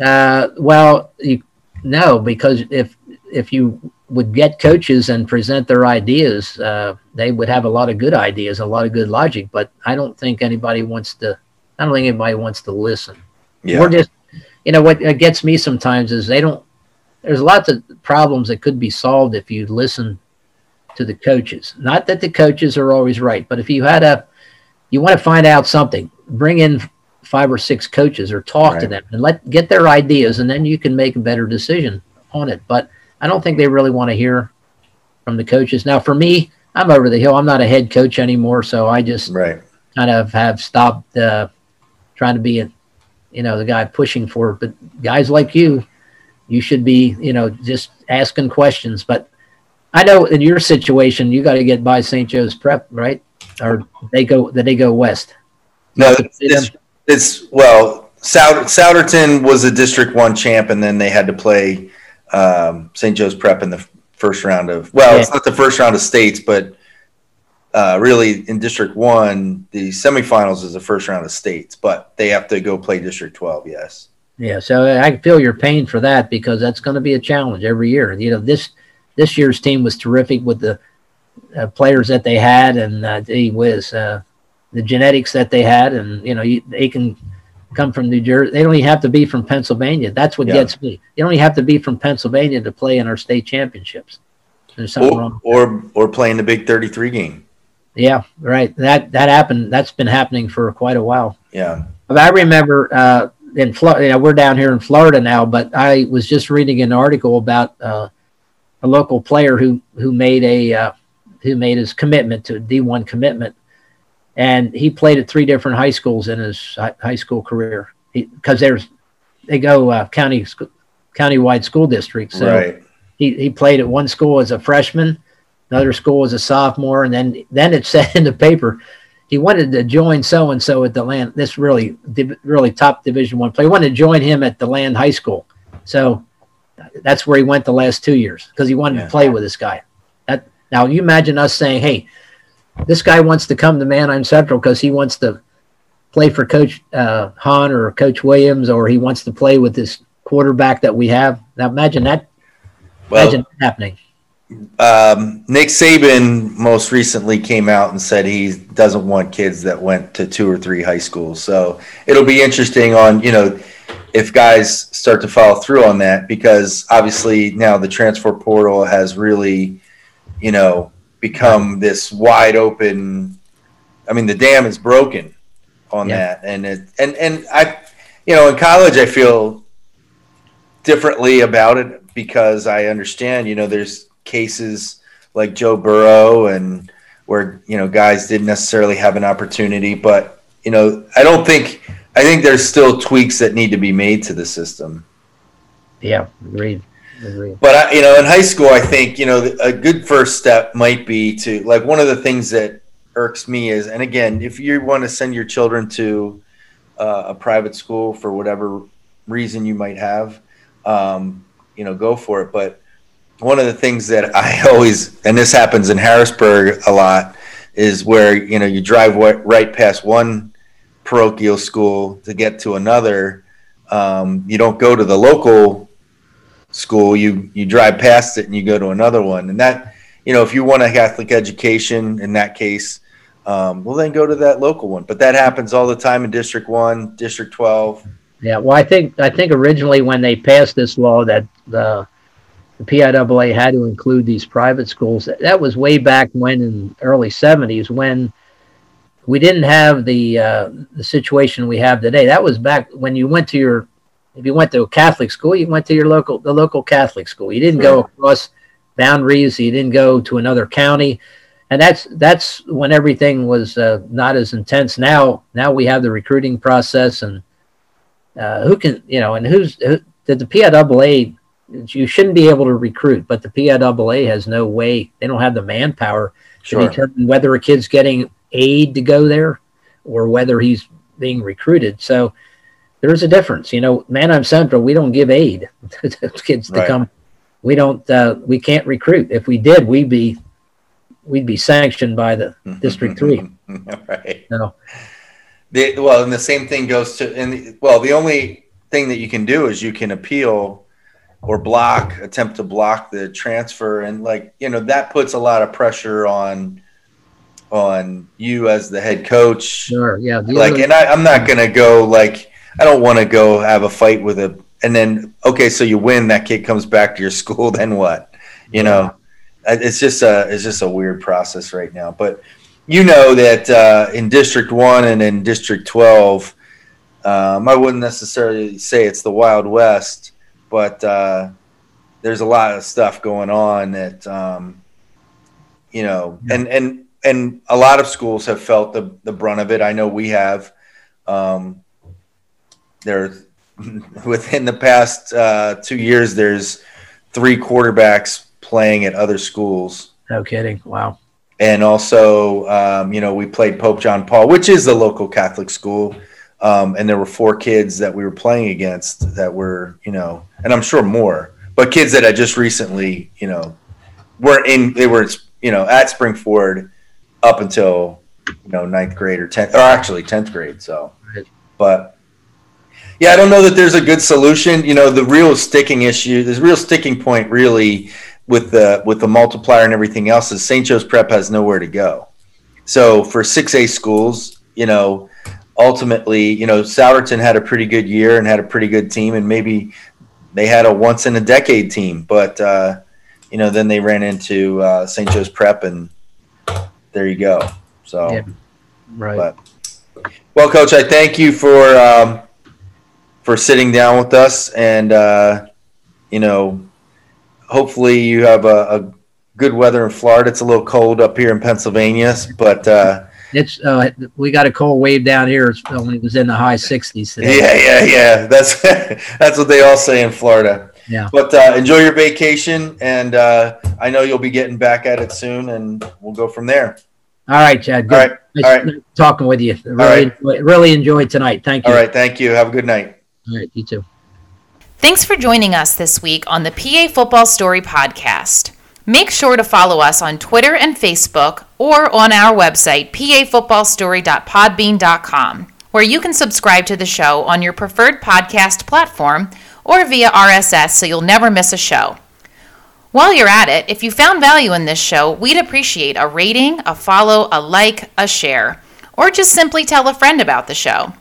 S3: Uh, well, you, no, because if, if you would get coaches and present their ideas, uh, they would have a lot of good ideas, a lot of good logic. But I don't think anybody wants to. I don't think anybody wants to listen. Yeah. We're just, you know, what gets me sometimes is they don't. There's lots of problems that could be solved if you listen to the coaches. Not that the coaches are always right, but if you had a, you want to find out something, bring in five or six coaches or talk right. to them and let get their ideas, and then you can make a better decision on it. But I don't think they really want to hear from the coaches. Now, for me, I'm over the hill. I'm not a head coach anymore, so I just
S2: right.
S3: kind of have stopped uh, trying to be a, you know, the guy pushing for. It. But guys like you, you should be, you know, just asking questions. But I know in your situation, you got to get by St. Joe's Prep, right? Or they go, they go west.
S2: No, it's, it's well, Souderton was a District One champ, and then they had to play um, St. Joe's Prep in the first round of well, yeah. it's not the first round of states, but uh, really in District One, the semifinals is the first round of states, but they have to go play District Twelve. Yes.
S3: Yeah, so I can feel your pain for that because that's going to be a challenge every year. You know, this this year's team was terrific with the uh, players that they had, and uh, they was uh, the genetics that they had, and you know, you, they can come from New Jersey. They don't even have to be from Pennsylvania. That's what yeah. gets me. They don't even have to be from Pennsylvania to play in our state championships.
S2: There's something or, wrong. Or or playing the Big Thirty Three game.
S3: Yeah, right. That that happened. That's been happening for quite a while.
S2: Yeah.
S3: But I remember uh, in Florida. You know, we're down here in Florida now, but I was just reading an article about uh, a local player who who made a uh, who made his commitment to D1 commitment, and he played at three different high schools in his high school career because there's they go uh, county county-wide school districts. So
S2: right.
S3: he, he played at one school as a freshman, another school as a sophomore, and then then it said in the paper he wanted to join so and so at the land. This really really top Division one player he wanted to join him at the land high school. So that's where he went the last two years because he wanted yeah. to play with this guy. That now you imagine us saying, "Hey, this guy wants to come to Manheim Central because he wants to play for Coach uh, Hahn or Coach Williams, or he wants to play with this quarterback that we have." Now imagine that. Well, imagine that happening.
S2: Um, Nick Saban most recently came out and said he doesn't want kids that went to two or three high schools. So it'll be interesting on you know if guys start to follow through on that because obviously now the transfer portal has really, you know, become this wide open. I mean, the dam is broken on yeah. that, and it and and I, you know, in college I feel differently about it because I understand. You know, there's cases like Joe Burrow and where you know guys didn't necessarily have an opportunity, but you know, I don't think I think there's still tweaks that need to be made to the system.
S3: Yeah, agreed.
S2: But I, you know, in high school, I think you know a good first step might be to like one of the things that irks me is, and again, if you want to send your children to uh, a private school for whatever reason you might have, um, you know, go for it. But one of the things that I always, and this happens in Harrisburg a lot, is where you know you drive right past one parochial school to get to another. Um, you don't go to the local school. You you drive past it and you go to another one. And that you know, if you want a Catholic education, in that case, um, well then go to that local one. But that happens all the time in District One, District Twelve.
S3: Yeah, well, I think I think originally when they passed this law that the the PIAA had to include these private schools. That was way back when in early 70s when we didn't have the uh, the situation we have today. That was back when you went to your if you went to a Catholic school, you went to your local the local Catholic school. You didn't go across boundaries. You didn't go to another county, and that's that's when everything was uh, not as intense. Now now we have the recruiting process and uh, who can you know and who's who, did the PIAA you shouldn't be able to recruit, but the PIAA has no way. They don't have the manpower sure. to determine whether a kid's getting aid to go there or whether he's being recruited. So there's a difference. You know, Manheim Central, we don't give aid to kids to right. come. We don't. Uh, we can't recruit. If we did, we'd be we'd be sanctioned by the mm-hmm, District mm-hmm, Three.
S2: Mm-hmm, right. No. The, well, and the same thing goes to and well, the only thing that you can do is you can appeal or block attempt to block the transfer and like you know that puts a lot of pressure on on you as the head coach.
S3: Sure, yeah.
S2: Like, other- and I, I'm not gonna go like I don't want to go have a fight with a and then okay, so you win, that kid comes back to your school, then what? You know, it's just a it's just a weird process right now. But you know that uh, in District One and in District Twelve, um, I wouldn't necessarily say it's the Wild West, but uh, there's a lot of stuff going on that um, you know, and and and a lot of schools have felt the, the brunt of it. I know we have. Um, there, within the past uh, two years, there's three quarterbacks playing at other schools.
S3: No kidding! Wow.
S2: And also, um, you know, we played Pope John Paul, which is the local Catholic school. Um, and there were four kids that we were playing against that were, you know, and I'm sure more, but kids that I just recently, you know, were in, they were, you know, at Spring-Ford up until you know ninth grade or tenth, or actually tenth grade. So, but yeah, I don't know that there's a good solution. You know, the real sticking issue, the real sticking point, really with the with the multiplier and everything else is St. Joe's Prep has nowhere to go. So for six A schools, you know, ultimately, you know, Souderton had a pretty good year and had a pretty good team, and maybe they had a once in a decade team, but uh, you know, then they ran into uh, St. Joe's Prep and there you go. So, yeah,
S3: right. But,
S2: well, Coach, I thank you for um, for sitting down with us, and uh, you know, hopefully you have a, a good weather in Florida. It's a little cold up here in Pennsylvania, but uh,
S3: it's uh, we got a cold wave down here when it was in the high 60s
S2: today. Yeah, yeah, yeah. That's that's what they all say in Florida.
S3: Yeah.
S2: But uh, enjoy your vacation, and uh, I know you'll be getting back at it soon, and we'll go from there.
S3: All right, Chad.
S2: Good. All right. Nice
S3: all right. Talking with you. Really, right. really enjoyed tonight. Thank you.
S2: All right. Thank you. Have a good night.
S3: All right. You too.
S1: Thanks for joining us this week on the PA Football Story podcast. Make sure to follow us on Twitter and Facebook or on our website, pafootballstory.podbean.com, where you can subscribe to the show on your preferred podcast platform or via RSS so you'll never miss a show. While you're at it, if you found value in this show, we'd appreciate a rating, a follow, a like, a share, or just simply tell a friend about the show.